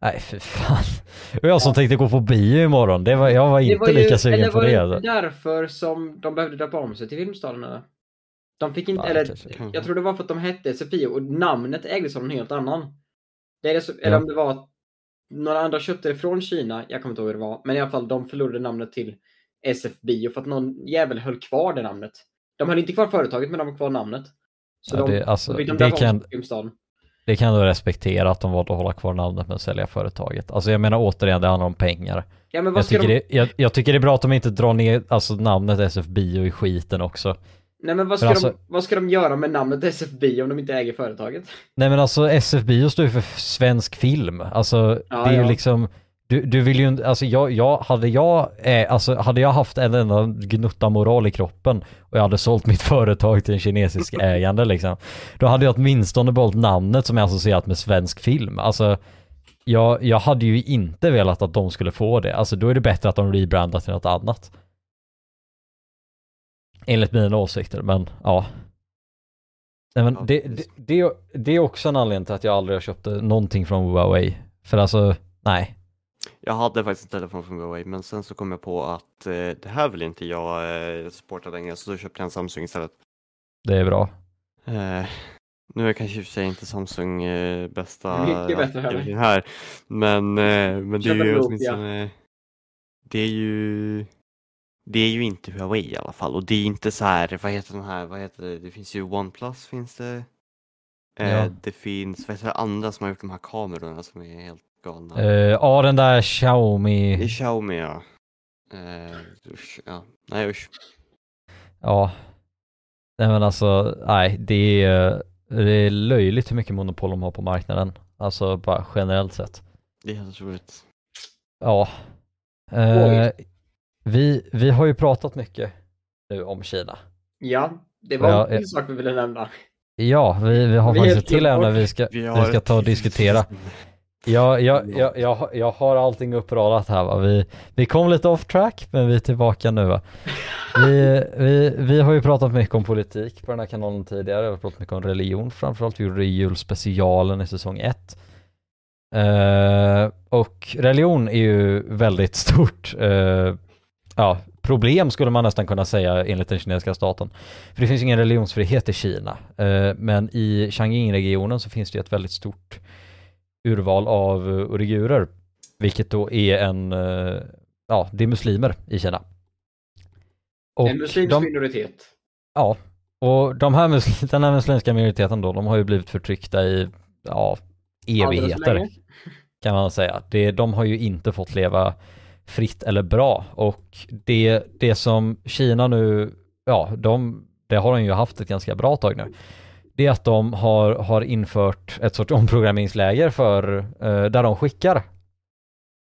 D: Nej för fan. Och jag som tänkte gå på bio imorgon, det var, jag var inte lika sugen
A: eller
D: på
A: var
D: det.
A: det
D: alltså.
A: därför som de behövde döpa om sig till Filmstaden eller? De fick inte,
D: Ja,
A: eller
D: kanske.
A: Jag tror det var för att de hette SFI och namnet ägdes av någon helt annan. Det är det eller
D: Ja.
A: om det var några andra köpte det från Kina, jag kommer inte ihåg hur det var, men i alla fall de förlorade namnet till SF Bio för att någon jävel höll kvar det namnet. De höll inte kvar företaget men de har kvar namnet. Så
D: Ja,
A: de,
D: det, alltså,
A: fick de
D: det kan, det kan du respektera att de valde att hålla kvar namnet men sälja företaget. Alltså jag menar återigen, det handlar om pengar.
A: Ja men vad
D: Jag tycker,
A: de...
D: det, jag, jag tycker det är bra att de inte drar ner alltså, namnet SF Bio i skiten också.
A: Nej men vad ska,
D: alltså-
A: de, vad ska de göra med namnet SF Bio om de inte äger företaget?
D: Nej men alltså SF Bio står ju för svensk film. Alltså
A: Ja,
D: det är ju
A: ja.
D: liksom du, du vill ju inte, alltså jag, jag, hade jag, eh, alltså hade jag haft en enda gnutta moral i kroppen och jag hade sålt mitt företag till en kinesisk ägande liksom. Då hade jag åtminstone behållit namnet som är associerat med svensk film. Alltså jag, jag hade ju inte velat att de skulle få det. Alltså då är det bättre att de rebrandar till något annat. Enligt mina åsikter, men ja. Nej, men det, det, det, är- det är också en anledning till att jag aldrig har köpt någonting från Huawei. För alltså, nej.
B: Jag hade faktiskt en telefon från Huawei men sen så kom jag på att eh, det här vill inte jag eh, supporta längre så då köpte jag en Samsung istället.
D: Det är bra.
B: Eh, nu är kanske i och för sig inte Samsung eh, bästa
A: Mycket bättre
B: alternativet här. Men, eh, men det är ju åtminstone Det är ju Det är ju inte Huawei i alla fall och det är inte så här, vad heter de här, vad heter det, det finns ju OnePlus finns det. Eh,
D: Ja.
B: Det finns, vad heter det, andra som har gjort de här kamerorna som är helt galna.
D: Eh, ja, den där Xiaomi.
B: Det är Xiaomi ja. Eh, usch, ja. Nej usch.
D: Ja. Nej men alltså, nej, det är, det är löjligt hur mycket monopol de har på marknaden. Alltså bara generellt sett.
B: Det är helt otroligt.
D: Ja. Eh, vi, vi har ju pratat mycket nu om Kina.
A: Ja, det var
D: Ja,
A: en
D: ja.
A: sak vi ville nämna.
D: Ja, vi, vi har
A: Vi
D: faktiskt ett till ämne vi ska,
B: Vi
D: vi ska ta och diskutera. Jag, jag, jag, jag, har- jag har allting uppradat här va. Vi, vi kom lite off track men vi är tillbaka nu va. Vi, vi, vi har ju pratat mycket om politik på den här kanalen tidigare. Vi har pratat mycket om religion framförallt. Vi gjorde julspecialen i säsong 1. Eh, och religion är ju väldigt stort eh, ja, problem skulle man nästan kunna säga enligt den kinesiska staten. För det finns ingen religionsfrihet i Kina. Eh, men i Changing-regionen så finns det ett väldigt stort urval av uh, uigurer, vilket då är en, eh, ja, det är muslimer i Kina. Och
A: en muslimsk
D: de,
A: minoritet.
D: ja, och de här mus- den här muslimska minoriteten då, de har ju blivit förtryckta i, ja, evigheter kan man säga. Det, de har ju inte fått leva fritt eller bra och det, det som Kina nu, ja, de, det har de ju haft ett ganska bra tag nu. Det är att de har, har infört ett sorts omprogrammeringsläger för, eh, där de skickar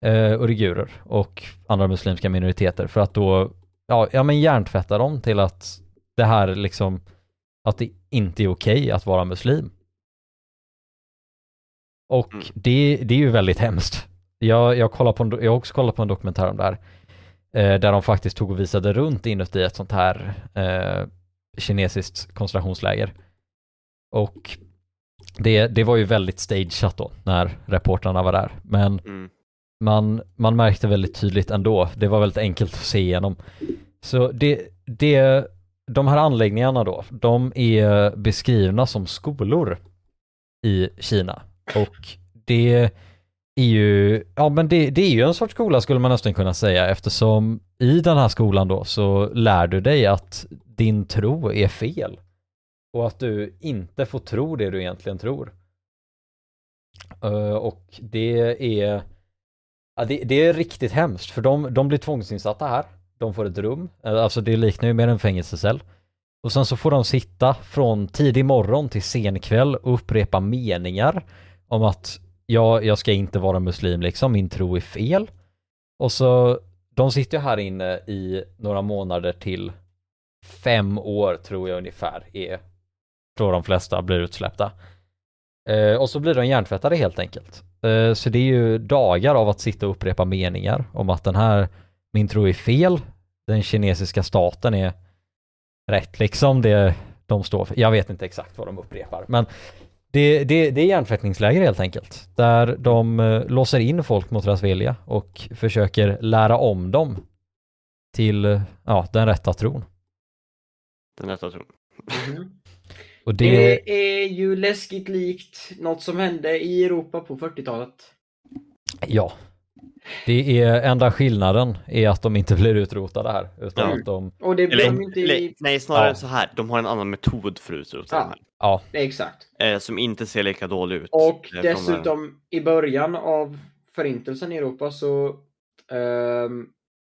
D: eh, uigurer och andra muslimska minoriteter för att då, ja, ja men hjärntvätta dem till att det här liksom, att det inte är okej att vara muslim. Och
B: Mm.
D: det, det är ju väldigt hemskt. Jag, jag, kollar på en, jag har också kollat på en dokumentär om det här. Eh, där de faktiskt tog och visade runt inuti ett sånt här eh, kinesiskt koncentrationsläger. Och det, det var ju väldigt stageat då när reportrarna var där. Men
B: Mm.
D: man, man märkte väldigt tydligt ändå. Det var väldigt enkelt att se igenom. Så det, det, de här anläggningarna då, de är beskrivna som skolor i Kina. Och det är ju, ja men det, det är ju en sorts skola skulle man nästan kunna säga eftersom i den här skolan då så lär du dig att din tro är fel. Och att du inte får tro det du egentligen tror. Eh, och det är Ja, det, det är riktigt hemskt för de, de blir tvångsinsatta här. De får ett rum, eh, alltså det liknar ju mer en fängelsecell. Och sen så får de sitta från tidig morgon till sen kväll och upprepa meningar om att jag, jag ska inte vara muslim liksom, min tro är fel. Och så, de sitter ju här inne i några månader till fem år tror jag ungefär är, tror de flesta blir utsläppta. Eh, och så blir de hjärntvättade helt enkelt. Eh, så det är ju dagar av att sitta och upprepa meningar om att den här, min tro är fel, den kinesiska staten är rätt liksom, det de står för. Jag vet inte exakt vad de upprepar, men det, det, det är hjärntvättningsläger helt enkelt, där de eh, låser in folk mot deras vilja och försöker lära om dem till, ja, den rätta tron.
B: Den rätta tron.
A: Mhm.
D: Och det,
A: Det är ju läskigt likt något som hände i Europa på 40-talet.
D: ja, det är enda skillnaden är att de inte blir utrotade här, utan
B: Ja.
D: att de,
A: Och det blir de inte i...
B: nej, snarare
D: Ja.
B: så här. De har en annan metod för att utrota
A: Ja.
D: ja,
A: Exakt.
B: Eh, som inte ser lika dålig ut.
A: Och
B: eh,
A: dessutom i början av förintelsen i Europa så ehm,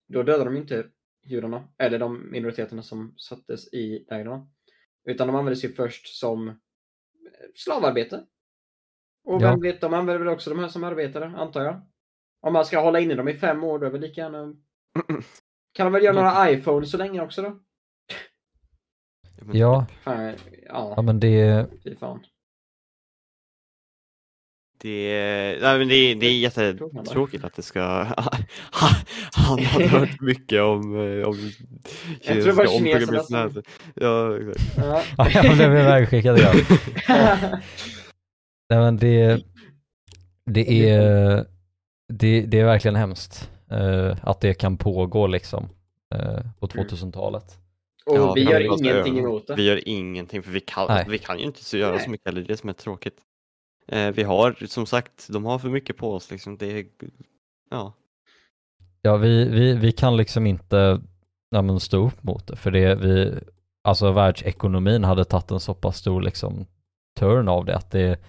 A: då dödade de inte judarna, eller de minoriteterna som sattes i lägren. Utan de användes ju först som eh, slavarbete. Och
D: Ja.
A: vem vet, de använder väl också de här som arbetare, antar jag. Om man ska hålla inne dem i fem år, då är väl lika gärna... Kan de väl göra några iPhones så länge också då?
B: Ja, men-
D: ja,
A: Fan,
D: ja
A: ja,
D: men det,
A: fy fan.
B: Det är, nej, men det, är- det är jättetråkigt att det ska... Han har hört mycket om, eh, om
A: Jag tror det var kineserna som-
B: Ja, exakt.
A: Ja.
D: ja det blev vägskickat ja. Nej men det, det är, det, det är verkligen hemskt eh, att det kan pågå liksom eh, på 2000-talet.
A: Och
B: Ja,
A: vi gör ingenting emot det.
B: Vi gör ingenting för vi kan,
D: Nej.
B: vi kan ju inte så göra
A: Nej.
B: så mycket heller, det är det som är tråkigt. Eh, vi har som sagt, de har för mycket på oss liksom. Det ja.
D: Ja vi, vi, vi kan liksom inte ja, men stå upp mot det för det vi, alltså världsekonomin hade tagit en så pass stor liksom turn av det att det,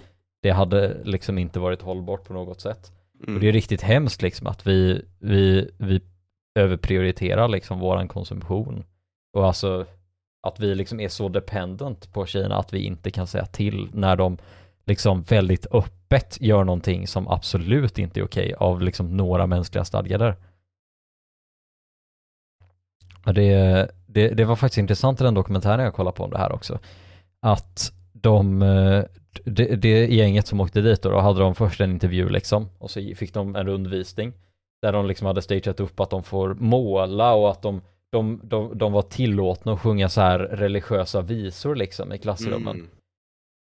D: det hade liksom inte varit hållbart på något sätt.
B: Mm.
D: Och det är riktigt hemskt liksom att vi, vi, vi överprioriterar liksom våran konsumtion. Och alltså att vi liksom är så dependent på Kina att vi inte kan säga till när de liksom väldigt öppet gör någonting som absolut inte är okej av liksom några mänskliga stadgar där. Och det, det, det var faktiskt intressant i den dokumentären jag kollade på om det här också. Att de, eh, det, det gänget som åkte dit då, då hade de först en intervju liksom och så fick de en rundvisning där de liksom hade stageat upp att de får måla och att de, de, de, de var tillåtna att sjunga så här religiösa visor liksom i klassrummen.
B: Mm.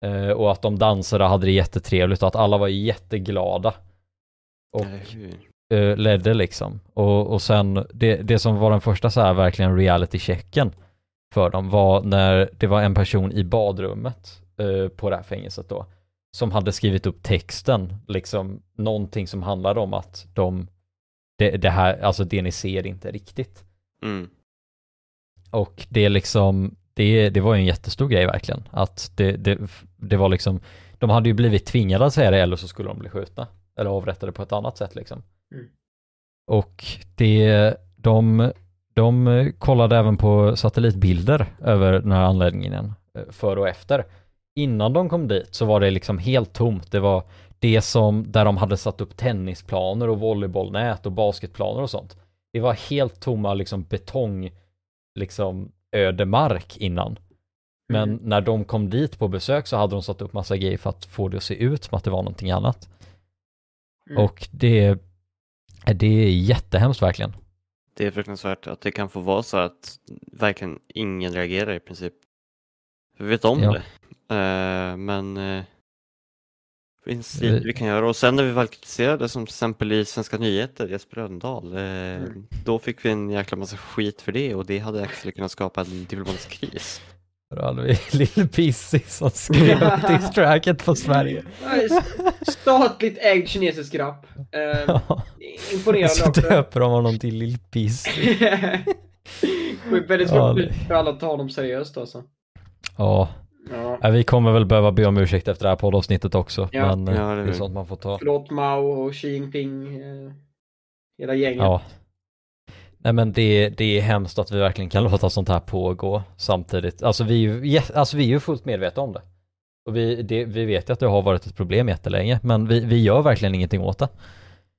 D: Eh, och att de dansade hade det jättetrevligt och att alla var jätteglada. Och eh, ledde liksom. Och, och sen det, det som var den första så här verkligen reality-checken för dem var när det var en person i badrummet eh, på det här fängelset då som hade skrivit upp texten, liksom någonting som handlade om att de det, det här, alltså det ni ser inte riktigt.
B: Mm.
D: Och det är liksom, det, det var ju en jättestor grej verkligen. Att det, det, det var liksom, de hade ju blivit tvingade att säga det eller så skulle de bli skjutna. Eller avrättade på ett annat sätt liksom.
A: Mm.
D: Och det, de, de kollade även på satellitbilder över den här anläggningen eh, före och efter. Innan de kom dit så var det liksom helt tomt. Det var det som, där de hade satt upp tennisplaner och volleybollnät och basketplaner och sånt. Det var helt tomma liksom betong, liksom ödemark innan. Men
A: Mm.
D: när de kom dit på besök så hade de satt upp massa grejer för att få det att se ut som att det var någonting annat.
A: Mm.
D: Och det, det är jättehemskt verkligen.
B: Det är fruktansvärt att det kan få vara så att verkligen ingen reagerar i princip. Vi vet om
D: Ja.
B: det. Eh, men eh, lite vi kan göra. Och sen när vi väl kritiserade som till exempel i Svenska nyheter, Jesper Rönndahl, eh,
A: Mm.
B: då fick vi en jäkla massa skit för det och det hade actually kunnat skapa en diplomatisk kris.
D: Då hade vi Lill Pissy som skrev upp distracket på Sverige.
A: Statligt ägd kinesisk rap. Eh, imponerande
D: Så
A: också.
D: döper de honom till Lill Pissy.
A: Väldigt
D: Ja,
A: svårt
D: det-
A: för alla att ta honom seriöst alltså.
D: Ja,
A: Ja.
D: Ja, vi kommer väl behöva be om ursäkt efter det här poddavsnittet också.
A: Ja.
D: Men eh,
B: Ja, det
D: det
B: är det.
D: sånt man får ta.
A: Förlåt Mao och Xi Jinping. Eh, hela gänget.
D: Ja. Nej men det, det är hemskt att vi verkligen kan låta sånt här pågå samtidigt. Alltså vi, är ju alltså vi är ju fullt medvetna om det. Och vi, det, vi vet ju att det har varit ett problem jättelänge, men vi, vi gör verkligen ingenting åt det.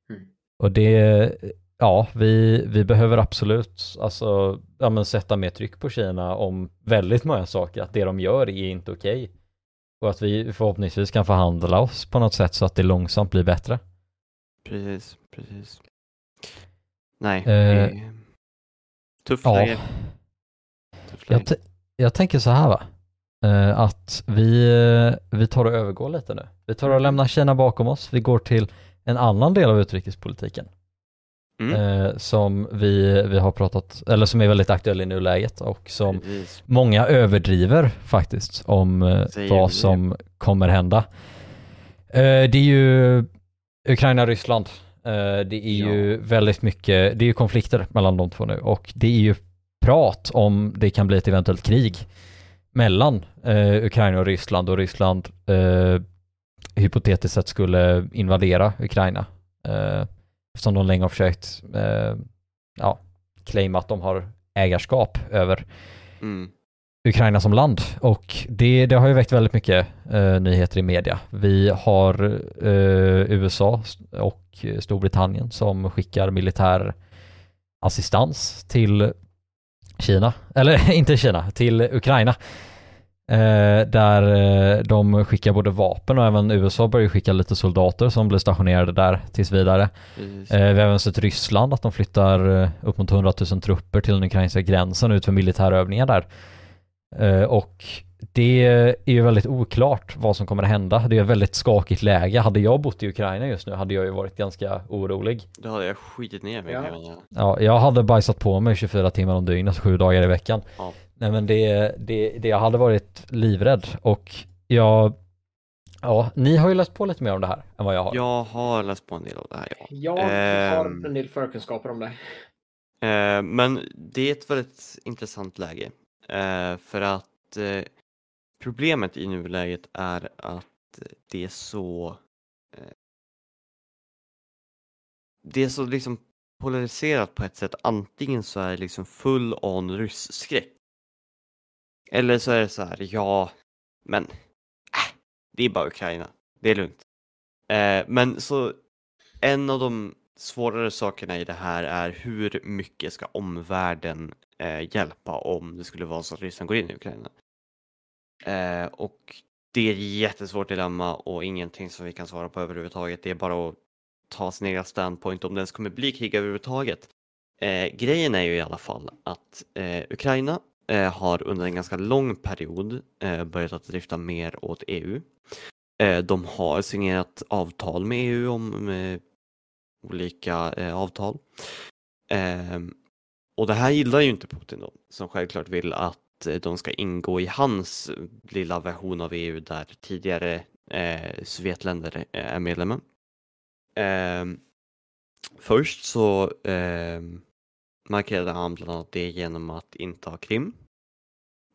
A: Mm.
D: Och det, ja, vi, vi behöver absolut alltså, ja, men sätta mer tryck på Kina om väldigt många saker, att det de gör är inte okej. Och att vi förhoppningsvis kan förhandla oss på något sätt så att det långsamt blir bättre.
B: Precis, precis. Nej,
D: Eh,
B: tufft
D: Ja,
B: läge. Läge.
D: Jag, jag tänker så här va, eh, att vi, vi tar och övergår lite nu. Vi tar och lämnar Kina bakom oss, vi går till en annan del av utrikespolitiken
B: Mm.
D: eh, som vi, vi har pratat, eller som är väldigt aktuell i nuläget och som
B: Precis.
D: många överdriver faktiskt om eh,
B: Säger
D: vad
B: det?
D: som kommer hända. Eh, det är ju Ukraina-Ryssland. Det är ju väldigt mycket, det är ju konflikter mellan de två nu och det är ju prat om det kan bli ett eventuellt krig mellan Ukraina och Ryssland och Ryssland eh, hypotetiskt sett skulle invadera Ukraina. Eftersom de länge har försökt eh, ja, claima att de har ägarskap över
B: Mm.
D: Ukraina som land och det, det har ju väckt väldigt mycket eh, nyheter i media. Vi har eh, USA och Storbritannien som skickar militär assistans till Kina, eller inte Kina, till Ukraina. Eh, där eh, de skickar både vapen och även USA börjar skicka lite soldater som blir stationerade där tills vidare.
B: Precis.
D: Eh, vi har även sett Ryssland att de flyttar eh, upp mot 100 000 trupper till den ukrainska gränsen ut för militärövningar där. Eh, och det är ju väldigt oklart vad som kommer att hända. Det är ett väldigt skakigt läge. Hade jag bott i Ukraina just nu hade jag ju varit ganska orolig.
B: Då hade jag skitit ner mig
A: Ja.
D: Ja, jag hade bajsat på mig 24 timmar om dygnet, sju dagar i veckan.
B: Ja.
D: Nej men det, det, det, jag hade varit livrädd och jag, ja, ni har ju läst på lite mer om det här än vad jag har.
B: Jag har läst på en del av det här ja.
A: Jag har
B: Ehm.
A: en del förkunskaper om det.
B: Eh, men det är ett väldigt intressant läge. Eh, för att eh, problemet i nuläget är att det är så eh, det är så liksom polariserat på ett sätt. Antingen så är det liksom full on rysskräck. Eller så är det så här, ja, men äh, det är bara Ukraina. Det är lugnt. Eh, men så en av de svårare sakerna i det här är hur mycket ska omvärlden eh, hjälpa om det skulle vara så att Ryssland går in i Ukraina. Eh, och det är ett jättesvårt dilemma och ingenting som vi kan svara på överhuvudtaget. Det är bara att ta sin egen standpoint om det ens kommer bli krig överhuvudtaget. Eh, grejen är ju i alla fall att eh, Ukraina Eh, har under en ganska lång period eh, börjat att drifta mer åt EU. Eh, de har signerat avtal med EU om eh, olika eh, avtal. Ehm, och det här gillar ju inte Putin då, som självklart vill att eh, de ska ingå i hans lilla version av EU där tidigare eh, Sovjetländer är medlemmar. Eh, först så eh, markerade han bland annat det genom att inta Krim.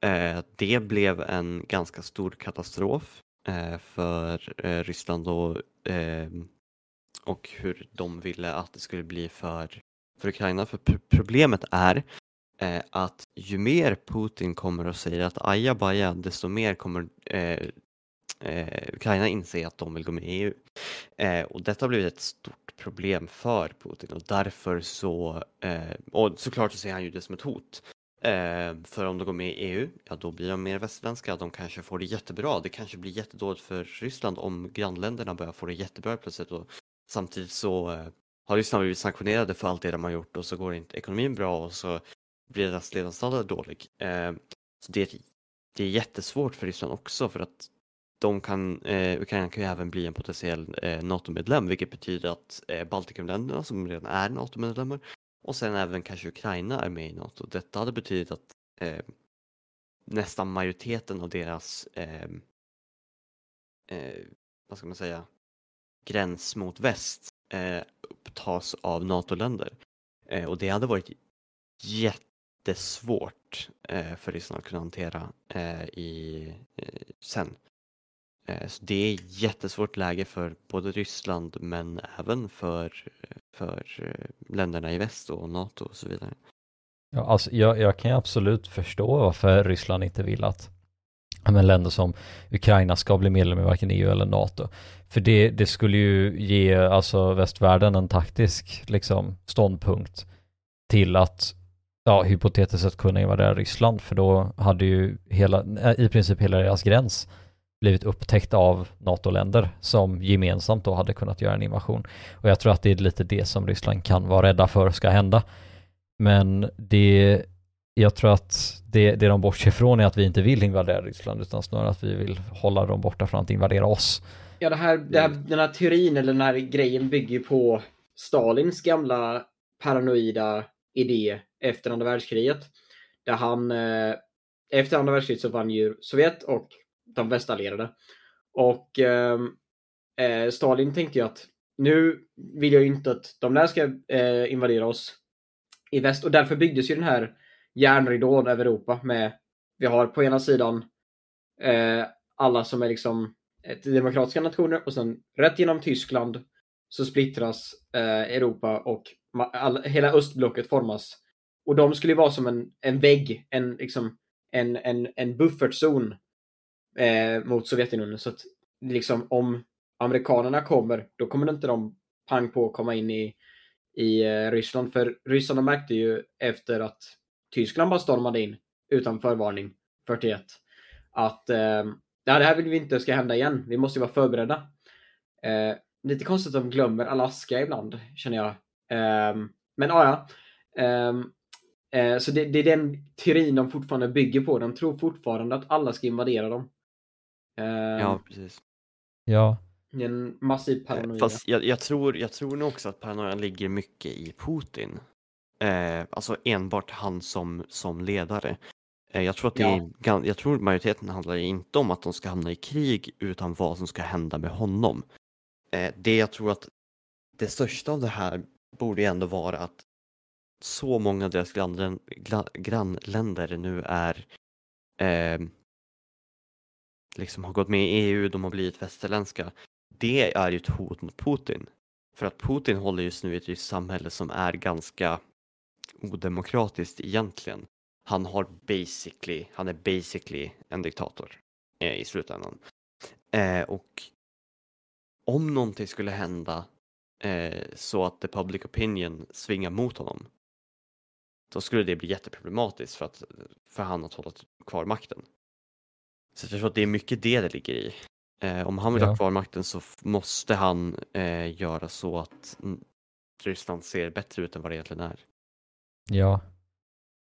B: Eh, det blev en ganska stor katastrof eh, för eh, Ryssland och, eh, och hur de ville att det skulle bli för, för Ukraina. För problemet är eh, att ju mer Putin kommer och säger att aja baja, desto mer kommer eh, eh, Ukraina inser att de vill gå med i EU. Eh, och detta har blivit ett stort problem för Putin och därför så, eh, och såklart så ser han ju det som ett hot. Eh, för om de går med i EU, ja då blir de mer västerländska, de kanske får det jättebra. Det kanske blir jättedåligt för Ryssland om grannländerna börjar få det jättebra plötsligt och samtidigt så eh, har Ryssland blivit sanktionerade för allt det de har gjort och så går inte ekonomin bra och så blir deras levnadsstandard dålig. Eh, så det, det är jättesvårt för Ryssland också för att de kan, eh, Ukraina kan ju även bli en potentiell eh, NATO-medlem vilket betyder att eh, Baltikumländerna som redan är NATO-medlemmar och sen även kanske Ukraina är med i NATO. Detta hade betydit att eh, nästan majoriteten av deras eh, eh, vad ska man säga, gräns mot väst eh, upptas av NATO-länder. Eh, och det hade varit jättesvårt eh, för Ryssland att kunna hantera eh, i, eh, sen. Eh, så det är jättesvårt läge för både Ryssland men även för, för eh, länderna i väst och NATO och så vidare.
D: Ja, alltså, jag, jag kan ju absolut förstå varför Ryssland inte vill att men länder som Ukraina ska bli medlem i varken EU eller NATO. För det, det skulle ju ge alltså västvärlden en taktisk liksom, ståndpunkt till att ja, hypotetiskt sett kunna invadera Ryssland för då hade ju hela, i princip hela deras gräns blivit upptäckt av NATO-länder som gemensamt då hade kunnat göra en invasion. Och jag tror att det är lite det som Ryssland kan vara rädda för ska hända. Men det, jag tror att det, det de bortser ifrån är att vi inte vill invadera Ryssland utan snarare att vi vill hålla dem borta från att invadera oss.
A: Ja, det här, det här, den här teorin eller den här grejen bygger på Stalins gamla paranoida idé efter andra världskriget. Där han, eh, efter andra världskriget så vann ju Sovjet och de västallierade. Och ehm, eh, Stalin tänkte ju att nu vill jag ju inte att de där ska eh, invadera oss i väst och därför byggdes ju den här järnridån över Europa med, vi har på ena sidan eh, alla som är liksom eh, demokratiska nationer och sen rätt genom Tyskland så splittras eh, Europa och all, hela östblocket formas. Och de skulle ju vara som en, en vägg, en, liksom, en, en, en buffertzon eh, mot Sovjetunionen. Så att liksom om amerikanerna kommer, då kommer inte de pang på att komma in i, i eh, Ryssland. För ryssarna märkte ju efter att Tyskland bara stormade in utan förvarning 41 att eh, det här vill vi inte ska hända igen. Vi måste ju vara förberedda. Eh, lite konstigt att de glömmer Alaska ibland, känner jag. Eh, men ah, ja, ja. Eh, så det, det är den teorin de fortfarande bygger på. De tror fortfarande att alla ska invadera dem. Ehm,
B: Ja, precis.
D: Ja,
A: En massiv paranoia.
B: Fast jag, jag, tror, jag tror nog också att paranoian ligger mycket i Putin. Eh, alltså enbart han som, som ledare. Eh, jag, tror att det
A: Ja.
B: är, jag tror majoriteten handlar inte om att de ska hamna i krig utan vad som ska hända med honom. Eh, det jag tror att det största av det här borde ju ändå vara att så många av deras grannländer nu är eh, liksom har gått med i EU, de har blivit västerländska. Det är ju ett hot mot Putin. För att Putin håller just nu i ett ryskt samhälle som är ganska odemokratiskt egentligen. Han har basically, han är basically en diktator eh, i slutändan. Eh, och om någonting skulle hända eh, så att the public opinion svingar mot honom då skulle det bli jätteproblematiskt för, att, för han att hålla kvar makten. Så jag tror att det är mycket det det ligger i. Eh, om han vill
D: Ja.
B: ha kvar makten så måste han eh, göra så att Ryssland ser bättre ut än vad det egentligen är.
D: Ja.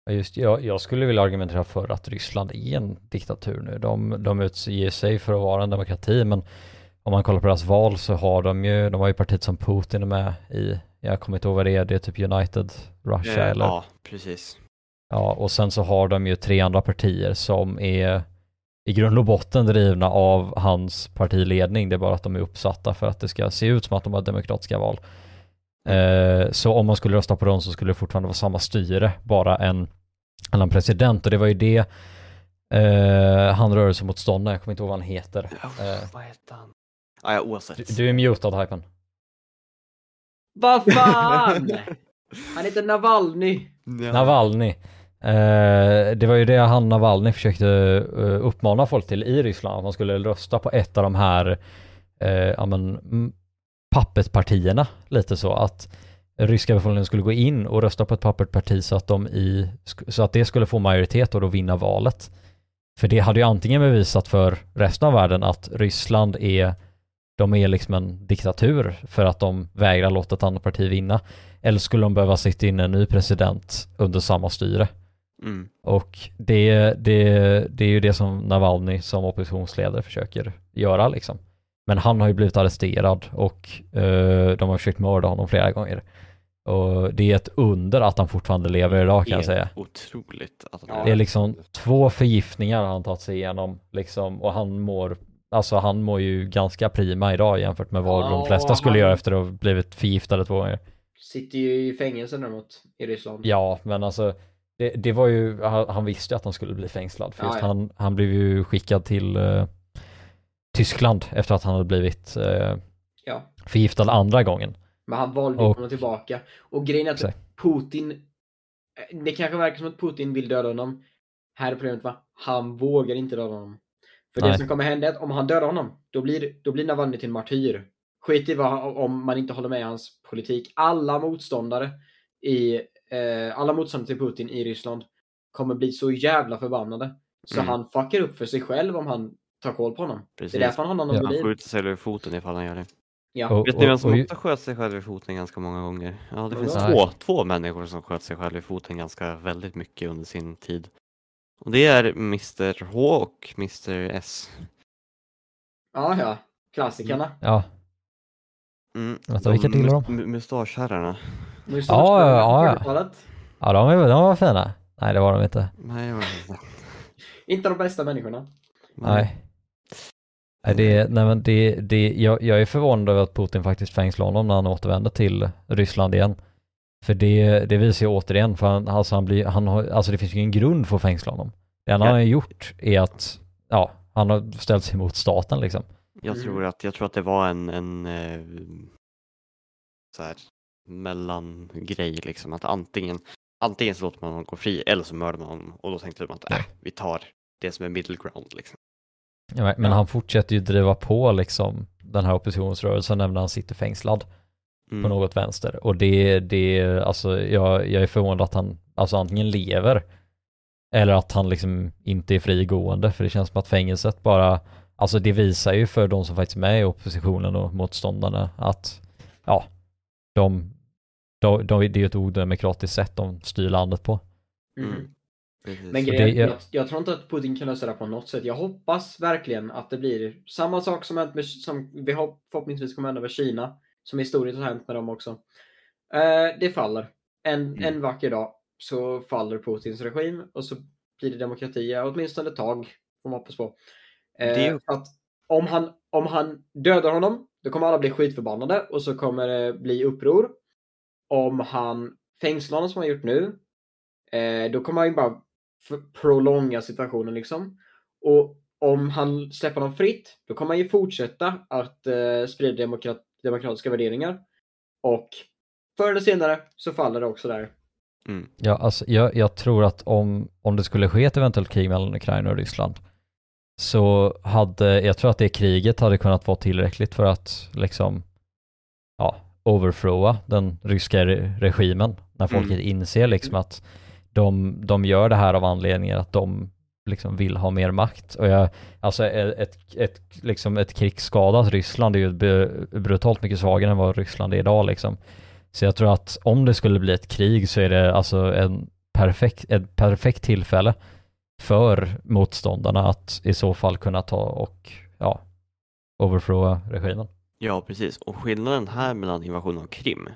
D: Ja, Just, jag, jag skulle vilja argumentera för att Ryssland är en diktatur nu. De, de utger sig för att vara en demokrati, men om man kollar på deras val så har de ju, de har ju partiet som Putin är med i, jag kommer inte ihåg vad det är, det är typ United Russia
B: Eh,
D: eller?
B: Ja, precis.
D: Ja, och sen så har de ju tre andra partier som är i grund och botten drivna av hans partiledning. Det är bara att de är uppsatta för att det ska se ut som att de har demokratiska val. Eh, så om man skulle rösta på dem så skulle det fortfarande vara samma styre, bara en annan president. Och det var ju det eh, han rörelsemotståndare, jag kommer inte ihåg vad han heter. Eh,
B: Vad heter han? Ah, ja, oavsett.
D: du, du är mutad, Hypen.
A: Vad fan! Han heter Navalny.
B: Ja.
D: Navalny. Eh, det var ju det Hanna Wallner försökte eh, uppmana folk till i Ryssland, att man skulle rösta på ett av de här eh, ja, men, pappetpartierna, lite så att ryska befolkningen skulle gå in och rösta på ett pappersparti så att, de i, så att det skulle få majoritet och då vinna valet. För det hade ju antingen bevisat för resten av världen att Ryssland är de är liksom en diktatur för att de vägrar låta ett annat parti vinna. Eller skulle de behöva sitta in en ny president under samma styre?
B: Mm.
D: Och det, det, det är ju det som Navalny som oppositionsledare försöker göra liksom. Men han har ju blivit arresterad och eh, de har försökt mörda honom flera gånger. Och det är ett under att han fortfarande lever idag kan jag säga.
B: Otroligt. Att han
A: Ja.
D: Det är liksom två förgiftningar han tagit sig igenom liksom och han mår Alltså han mår ju ganska prima idag jämfört med vad
A: Ja,
D: de flesta skulle
A: han-
D: göra efter att ha blivit förgiftade två gånger.
A: Sitter ju i fängelse däremot i Ryssland.
D: Ja, men alltså det, det var ju, han, visste ju att han skulle bli fängslad. För
A: Ja,
D: just
A: ja.
D: Han, han blev ju skickad till eh, Tyskland efter att han hade blivit eh,
A: Ja.
D: förgiftad andra gången.
A: Men han valde
D: Och-
A: att komma tillbaka. Och grejen är att
D: Exakt.
A: Putin... eh, Det kanske verkar som att Putin vill döda honom. Här är problemet va? Han vågar inte döda honom. För
D: Nej.
A: det som kommer hända är att om han dödar honom, då blir, då blir Navalny till en martyr. Skit i vad, om man inte håller med i hans politik. Alla motståndare i, eh, alla motståndare till Putin i Ryssland kommer bli så jävla förbannade. Så
B: Mm.
A: han fuckar upp för sig själv om han tar koll på honom.
B: Precis.
A: Det är därför han har någon
D: Ja.
B: Han skjuter sig över foten ifall han gör det.
A: Ja.
D: Och-
B: Vet ni vem som
D: och-
B: också sköt sig själv i foten ganska många gånger? Ja, det finns två, två människor som sköt sig själv i foten ganska väldigt mycket under sin tid. Och det är Mr H och Mr S.
A: ja, ja. Klassikerna.
D: Ja,
B: Mm.
D: Vänta, vilka tillhör de?
B: mu- Mustaschherrarna.
D: Ja, ja, ja.
A: 40-talet.
D: ja de, är- de var fina. Nej, det var de inte.
B: Nej, jag vet inte.
A: Inte de bästa människorna.
D: Nej. Nej, det, nej men det, det, jag, jag är förvånad över att Putin faktiskt fängslade honom när han återvände till Ryssland igen. För det, det visar ju återigen, för han, alltså han blir, han har, alltså det finns ju ingen grund för att fängsla honom. Det enda
B: Ja.
D: han har gjort är att, ja, han har ställt sig mot staten liksom.
B: Jag
A: Mm.
B: tror att, jag tror att det var en, en eh, så här, mellangrej liksom. Att antingen, antingen så låter man honom gå fri eller så mördar man honom. Och då tänkte de att äh, vi tar det som är middle ground liksom.
D: Ja, men men
A: Ja.
D: han fortsätter ju driva på liksom den här oppositionsrörelsen även när han sitter fängslad
B: Mm.
D: på något vänster. Och det, det, alltså jag, jag är förvånad att han, alltså antingen lever eller att han liksom inte är frigående för det känns som att fängelset bara, alltså det visar ju för de som faktiskt är med i oppositionen och motståndarna att, ja, de, de, de det är ju ett odemokratiskt sätt de styr landet på.
A: Mm.
B: Mm.
A: Men grejen,
D: det är-
A: jag, jag tror inte att Putin kan lösa det på något sätt. Jag hoppas verkligen att det blir samma sak som, hänt med, som vi hopp, förhoppningsvis kommer hända med Kina. Som historiskt har hänt med dem också. Eh, det faller. En,
B: Mm.
A: en vacker dag så faller Putins regim och så blir det demokrati, åtminstone ett tag. Får man hoppas på. Eh,
B: Det
A: att om han, om han dödar honom, då kommer alla bli skitförbannade och så kommer det bli uppror. Om han fängslar honom som han gjort nu, eh, då kommer han ju bara prolonga situationen liksom. Och om han släpper honom fritt, då kommer han ju fortsätta att eh, sprida demokrat demokratiska värderingar. Och förr eller senare så faller det också där.
B: Mm.
D: Ja, alltså jag, jag tror att om, om det skulle ske ett eventuellt krig mellan Ukraina och Ryssland så hade, jag tror att det kriget hade kunnat vara tillräckligt för att liksom, overthrowa den ryska re regimen när folket
B: Mm.
D: inser liksom att de, de gör det här av anledningen att de liksom vill ha mer makt. Och jag, alltså ett, ett, liksom ett krigsskadat Ryssland är ju brutalt mycket svagare än vad Ryssland är idag liksom. Så jag tror att om det skulle bli ett krig så är det alltså en perfekt, ett perfekt tillfälle för motståndarna att i så fall kunna ta och ja, overthrowa regimen.
B: Ja, precis. Och skillnaden här mellan invasionen av Krim,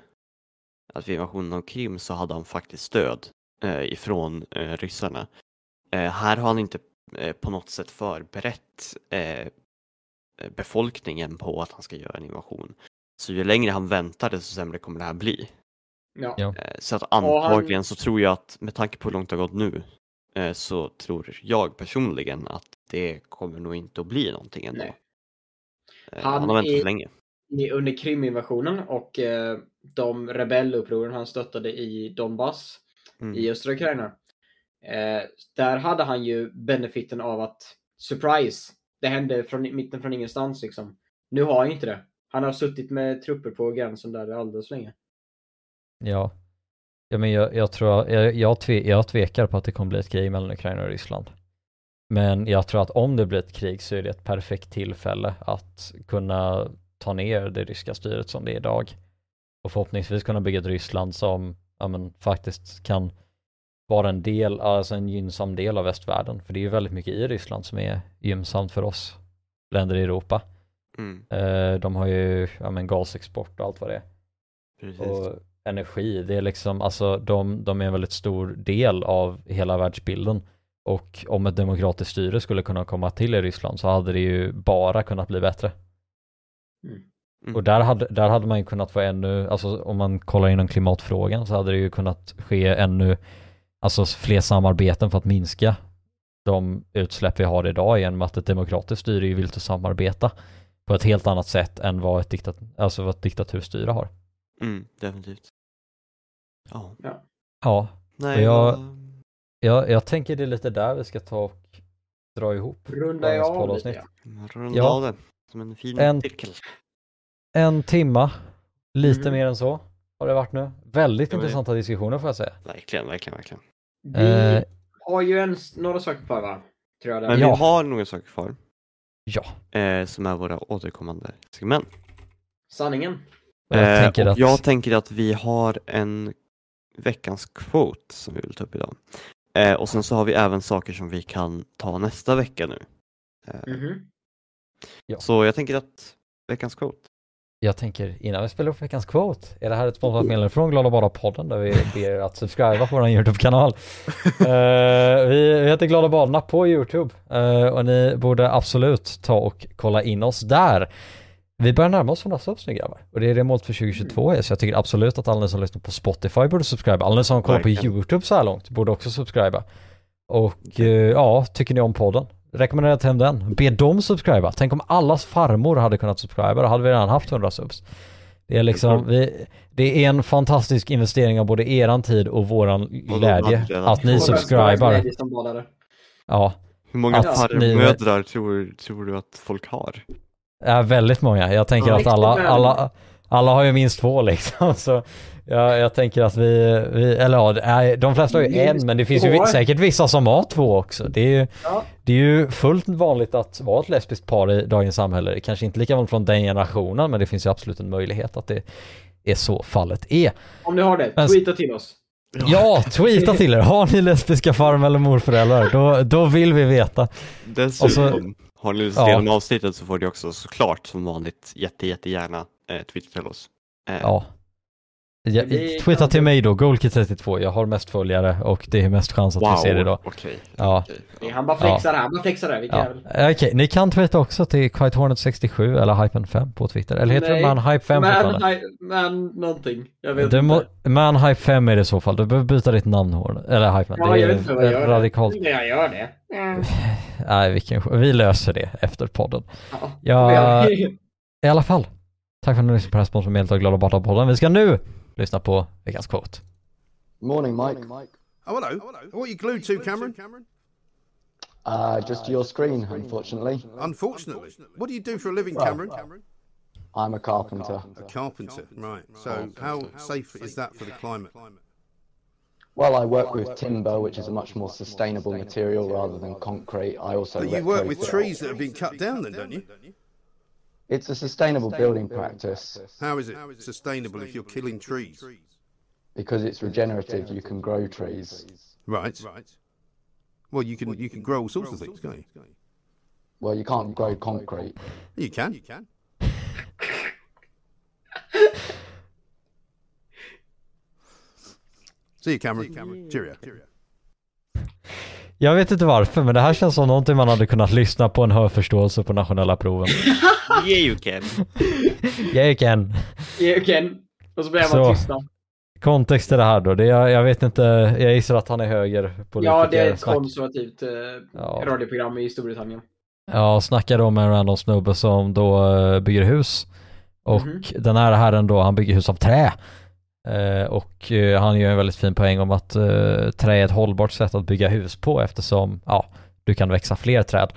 B: att vid invasionen av Krim så hade han faktiskt stöd eh, ifrån eh, ryssarna. Eh, här har han inte eh, på något sätt förberett eh, befolkningen på att han ska göra en invasion. Så ju längre han väntar desto sämre kommer det här bli.
A: Ja.
B: Eh, så att
A: Och han-
B: antagligen så tror jag att med tanke på hur långt det har gått nu eh, så tror jag personligen att det kommer nog inte att bli någonting ändå.
A: Nej.
B: Eh,
A: Han
B: han har väntat
A: är-
B: för länge.
A: i- under Kriminvasionen och eh, de rebellupproren han stöttade i Donbass
B: Mm.
A: i östra Ukraina. Eh, där hade han ju benefiten av att surprise, det hände från mitten från ingenstans liksom. Nu har han inte det. Han har suttit med trupper på gränsen där alldeles för länge.
D: Ja. Ja men jag, jag tror, jag, jag, tve, jag tvekar på att det kommer bli ett krig mellan Ukraina och Ryssland. Men jag tror att om det blir ett krig så är det ett perfekt tillfälle att kunna ta ner det ryska styret som det är idag. Och förhoppningsvis kunna bygga ett Ryssland som ja, men, faktiskt kan vara en del, alltså en gynnsam del av västvärlden. För det är ju väldigt mycket i Ryssland som är gynnsamt för oss länder i Europa.
B: Mm,
D: Eh, de har ju ja, men, gasexport och allt vad det är
B: precis.
D: och energi. Det är liksom, alltså de, de är en väldigt stor del av hela världsbilden. Och om ett demokratiskt styre skulle kunna komma till i Ryssland så hade det ju bara kunnat bli bättre.
B: Mm.
D: Och där hade, där hade man ju kunnat få ännu, alltså om man kollar inom klimatfrågan så hade det ju kunnat ske ännu, alltså fler samarbeten för att minska de utsläpp vi har idag genom att ett demokratiskt styre ju vill att samarbeta på ett helt annat sätt än vad ett, diktat, alltså vad ett diktaturstyre har.
B: Mm, definitivt. Ja.
D: Ja,
B: Nej,
D: jag-
B: vad-
D: Jag, tänker det är lite där vi ska ta och dra ihop.
A: Jag
D: dagens
A: av lite. Ja.
B: Runda
D: Ja.
B: av det som en fin
D: En-
B: cirkel.
D: En timma, lite
A: Mhm.
D: mer än så har det varit nu. Väldigt
B: Ja, men-
D: intressanta diskussioner får jag säga.
B: Verkligen, verkligen, verkligen.
A: Vi
D: Eh,
A: har ju en, några saker kvar va? Tror jag
B: Men
A: där.
D: Ja.
B: vi har några saker kvar
D: ja,
B: eh, som är våra återkommande segment.
A: Sanningen.
D: jag
B: eh,
D: tänker att
B: jag tänker att vi har en veckans quote som vi vill ta upp idag. Eh, och sen så har vi även saker som vi kan ta nästa vecka nu. Eh,
A: Mhm.
D: Ja.
B: Så jag tänker att veckans quote.
D: Jag tänker innan vi spelar upp veckans quote, är det här ett sponsrat meddelande från Glada Bada-podden där vi ber er att subscriba på vår YouTube-kanal. Eh, vi, vi heter Glada Badarna på YouTube eh, och ni borde absolut ta och kolla in oss där. Vi börjar närma oss 100 subs nu grabbar och det är det målet för 2022 är så jag tycker absolut att alla ni som lyssnar på Spotify borde subscriba. Alla ni som kollar på. YouTube så här långt borde också subscriba. Och eh, ja, tycker ni om podden? Rekommenderar till hem den. Be dem subscriba. Tänk om allas farmor hade kunnat subscriba, då hade vi redan haft 100 subs. Det är liksom, vi, det är en fantastisk investering av både eran tid och våran glädje att ni subscribar. Ja,
B: Hur många farmödrar tror, tror du att folk har?
D: Ja, väldigt många. Jag tänker
A: Ja.
D: att alla, alla, alla har ju minst två liksom. Så jag, jag tänker att vi, vi eller ja, nej, de flesta har ju en, men det finns ju säkert vissa som har två också. Det är ju,
A: Ja.
D: det är ju fullt vanligt att vara ett lesbiskt par i dagens samhälle. Kanske inte lika vanligt från den generationen, men det finns ju absolut en möjlighet att det är så fallet är.
A: Om ni har det,
D: Men-
A: tweeta till oss.
D: Ja, tweeta till er. Har ni lesbiska farm eller morföräldrar? Då, då vill vi veta.
B: Dessutom, har ni lyssnat
D: Ja.
B: avsnittet så får ni också såklart som vanligt jätte, jättegärna eh, twittra till oss. Eh,
D: Ja. Ja,
A: kan-
D: till mig då, Goalkid32. Jag har mest följare och det är mest chans att
B: wow,
D: vi ser det då.
B: okej.
D: Ja.
B: okej,
A: Det är
B: ja.
A: Han bara flexar där, han bara flexar där.
D: Ja. Okej, ni kan tweeta också till QuiteHornet67 eller Hypen5 på Twitter. Eller heter
A: Nej.
D: det ManHype5
A: Men,
D: fortfarande?
A: nej, men någonting. Jag vet
D: må,
A: inte.
D: ManHype5 är det i så fall. Du behöver byta ditt namn. Eller Hypen.
A: Ja,
D: det
A: jag
D: är
A: vet inte vad jag gör.
D: radikalt.
A: Det. Jag gör det. Mm.
D: Nej, vilken, vi löser det efter podden.
A: Ja.
D: Ja, i alla fall. Tack för att ni lyssnade på det här sponsormedlet av Glada Bata-podden. Vi ska nu lyssna på veckans quote.
E: Morning, Mike.
F: Oh, hello. What are you glued to, Cameron?
E: Uh, just your screen, unfortunately.
F: Unfortunately. What do you do for a living, Cameron?
E: I'm a carpenter.
F: A carpenter, right. So, how safe is that for the climate?
E: Well, I work with timber, which is a much more sustainable material rather than concrete. I also
F: But you work with trees that have been cut down, then, don't you?
E: It's a sustainable building practice
F: How is it sustainable if you're killing trees?
E: because it's regenerative. You can grow trees.
F: Right. Right. Well, you can you can grow all sorts of things, can't you?
E: Well, you can't grow concrete.
F: You can. You can. See you, Cameron. Cheerio.
D: Jag vet inte varför, men det här känns som någonting man hade kunnat lyssna på en hörförståelse på nationella proven.
B: Yeah you can.
D: Jag kan.
A: Ken. Och så blev
D: Så.
A: man tysta.
D: Kontext till det här då, det är, jag vet inte, jag gissar att han är höger
A: Ja, det är ett
D: Snack-
A: konservativt eh,
D: Ja.
A: radioprogram i Storbritannien.
D: Ja, snackar då med en random snubbe som då eh, bygger hus. Och
A: Mhm.
D: den här herren då, han bygger hus av trä. Eh, och eh, han gör en väldigt fin poäng om att eh, trä är ett hållbart sätt att bygga hus på eftersom, ja, du kan växa fler träd.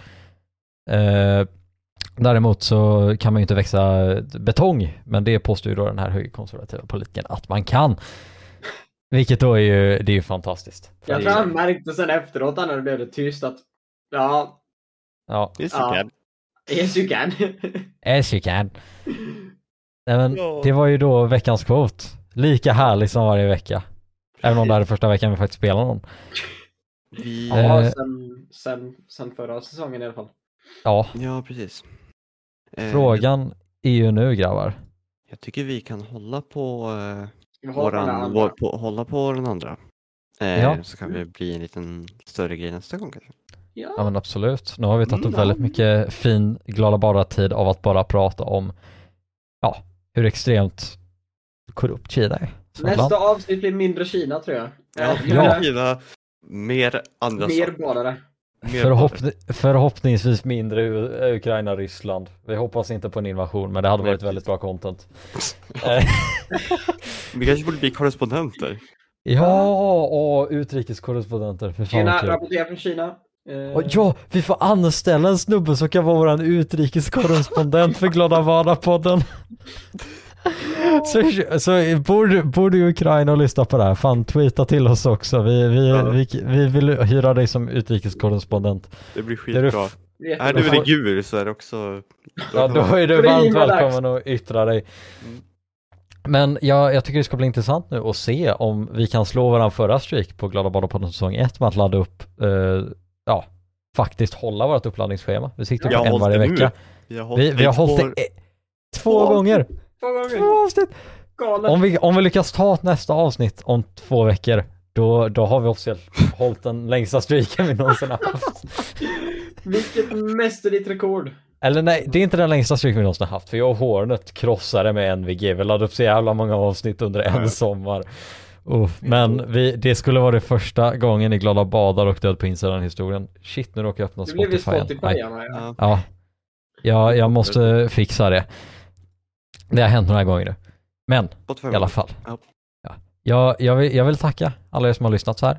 D: Däremot så kan man ju inte växa betong, men det påstår ju då den här högerkonservativa politikern att man kan. Vilket då är ju, det är ju fantastiskt.
A: Jag tror han märkte sen efteråt när det blev det tyst att ja,
D: Ja,
B: Yes
A: Ja.
B: you can.
A: yes you can.
D: As you can. Nej men
B: Ja.
D: det var ju då veckans quote. Lika härlig som varje vecka. Även om det här är första veckan vi faktiskt spelar någon.
B: Vi...
A: ja,
D: Eh.
A: sen, sen, sen förra säsongen i alla fall.
D: Ja,
B: Ja, precis. Eh,
D: frågan är ju nu grabbar.
B: Jag tycker vi kan hålla på, eh,
A: Vi
B: våran, vår, på, hålla på den andra. Eh,
D: Ja.
B: Så kan det bli en liten större grej nästa gång kanske.
D: Ja
A: Ja.
D: men absolut. Nu har vi tagit upp
B: Mm.
D: väldigt mycket fin glada bara tid av att bara prata om ja, hur extremt korrupt Kina är. som land.
A: Nästa avsnitt blir mindre Kina tror jag.
B: Ja,
D: Ja.
B: Kina, mer andra
A: Mer badare.
B: Mer
D: Förhoppning, förhoppningsvis mindre U- Ukraina Ryssland. Vi hoppas inte på en invasion men det hade varit väldigt bra content.
B: Vi kanske borde bli korrespondenter.
D: ja, och utrikeskorrespondenter. För fan kul.
A: rapportera från Kina. Eh,
D: Och ja, vi får anställa en snubbe som kan vara våran utrikeskorrespondent för Glada Vana-podden. Så, så bor, du- bor du i Ukraina och lyssnar på det här, fan tweeta till oss också. Vi, vi,
B: Ja.
D: vi, vi vill hyra dig som utrikeskorrespondent.
B: Det blir
D: Det är du-
B: skitbra.
A: det är
B: Är du religiös så är det också...
D: Ja, då är du varmt välkommen att yttra dig.
B: Mm.
D: Men jag, jag tycker det ska bli intressant nu att se om vi kan slå våran förra streak på Glada Badapodden säsong 1 med att ladda upp, eh, ja, faktiskt hålla vårt uppladdningsschema. Vi siktar på en varje
B: nu.
D: vecka.
B: Vi har hållit
D: Vi, vi har hållit det två
A: Två
D: gånger.
A: Två gånger.
D: Två avsnitt.
A: Galet.
D: Om vi, om vi lyckas ta ett nästa avsnitt om två veckor, då, då har vi officiellt hållit den längsta streaken vi någonsin har haft.
A: Vilket mästerligt rekord.
D: Eller nej, det är inte den längsta streaken vi någonsin har haft, för jag och Hornet krossade med NVG. Vi laddade upp så jävla många avsnitt under en sommar. Uff, men vi, det skulle vara det första gången i Glada Badar och Död på insidan historien. Shit, nu råkar jag öppna
A: Det blev ju
D: Spotify.
A: Spotify ja, ja.
B: Ja.
D: Ja, jag, jag måste fixa det. Det har hänt några gånger nu. Men i alla fall.
B: Ja.
D: Ja. Jag, jag, vill, jag vill tacka alla er som har lyssnat så här.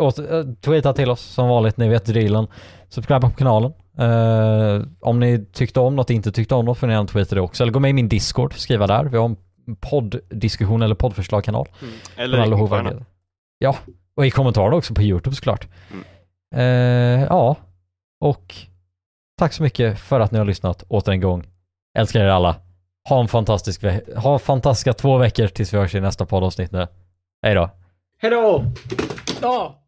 D: Åter, äh, tweeta till oss som vanligt, ni vet drillen. Subscribe på kanalen. Eh, om ni tyckte om något, inte tyckte om något får ni gärna tweeta det också. Eller gå med i min Discord, skriva där. Vi har en podddiskussion eller poddförslagkanal.
B: Mm.
D: Eller
B: i kommentarerna.
D: Ja, och i kommentarerna också på YouTube såklart.
B: Mm.
D: Eh, ja, och tack så mycket för att ni har lyssnat åter en gång. Älskar er alla. Ha en fantastisk ve- ha fantastiska två veckor tills vi hörs i nästa poddavsnitt nu. Hej då.
A: Hejdå! Ja.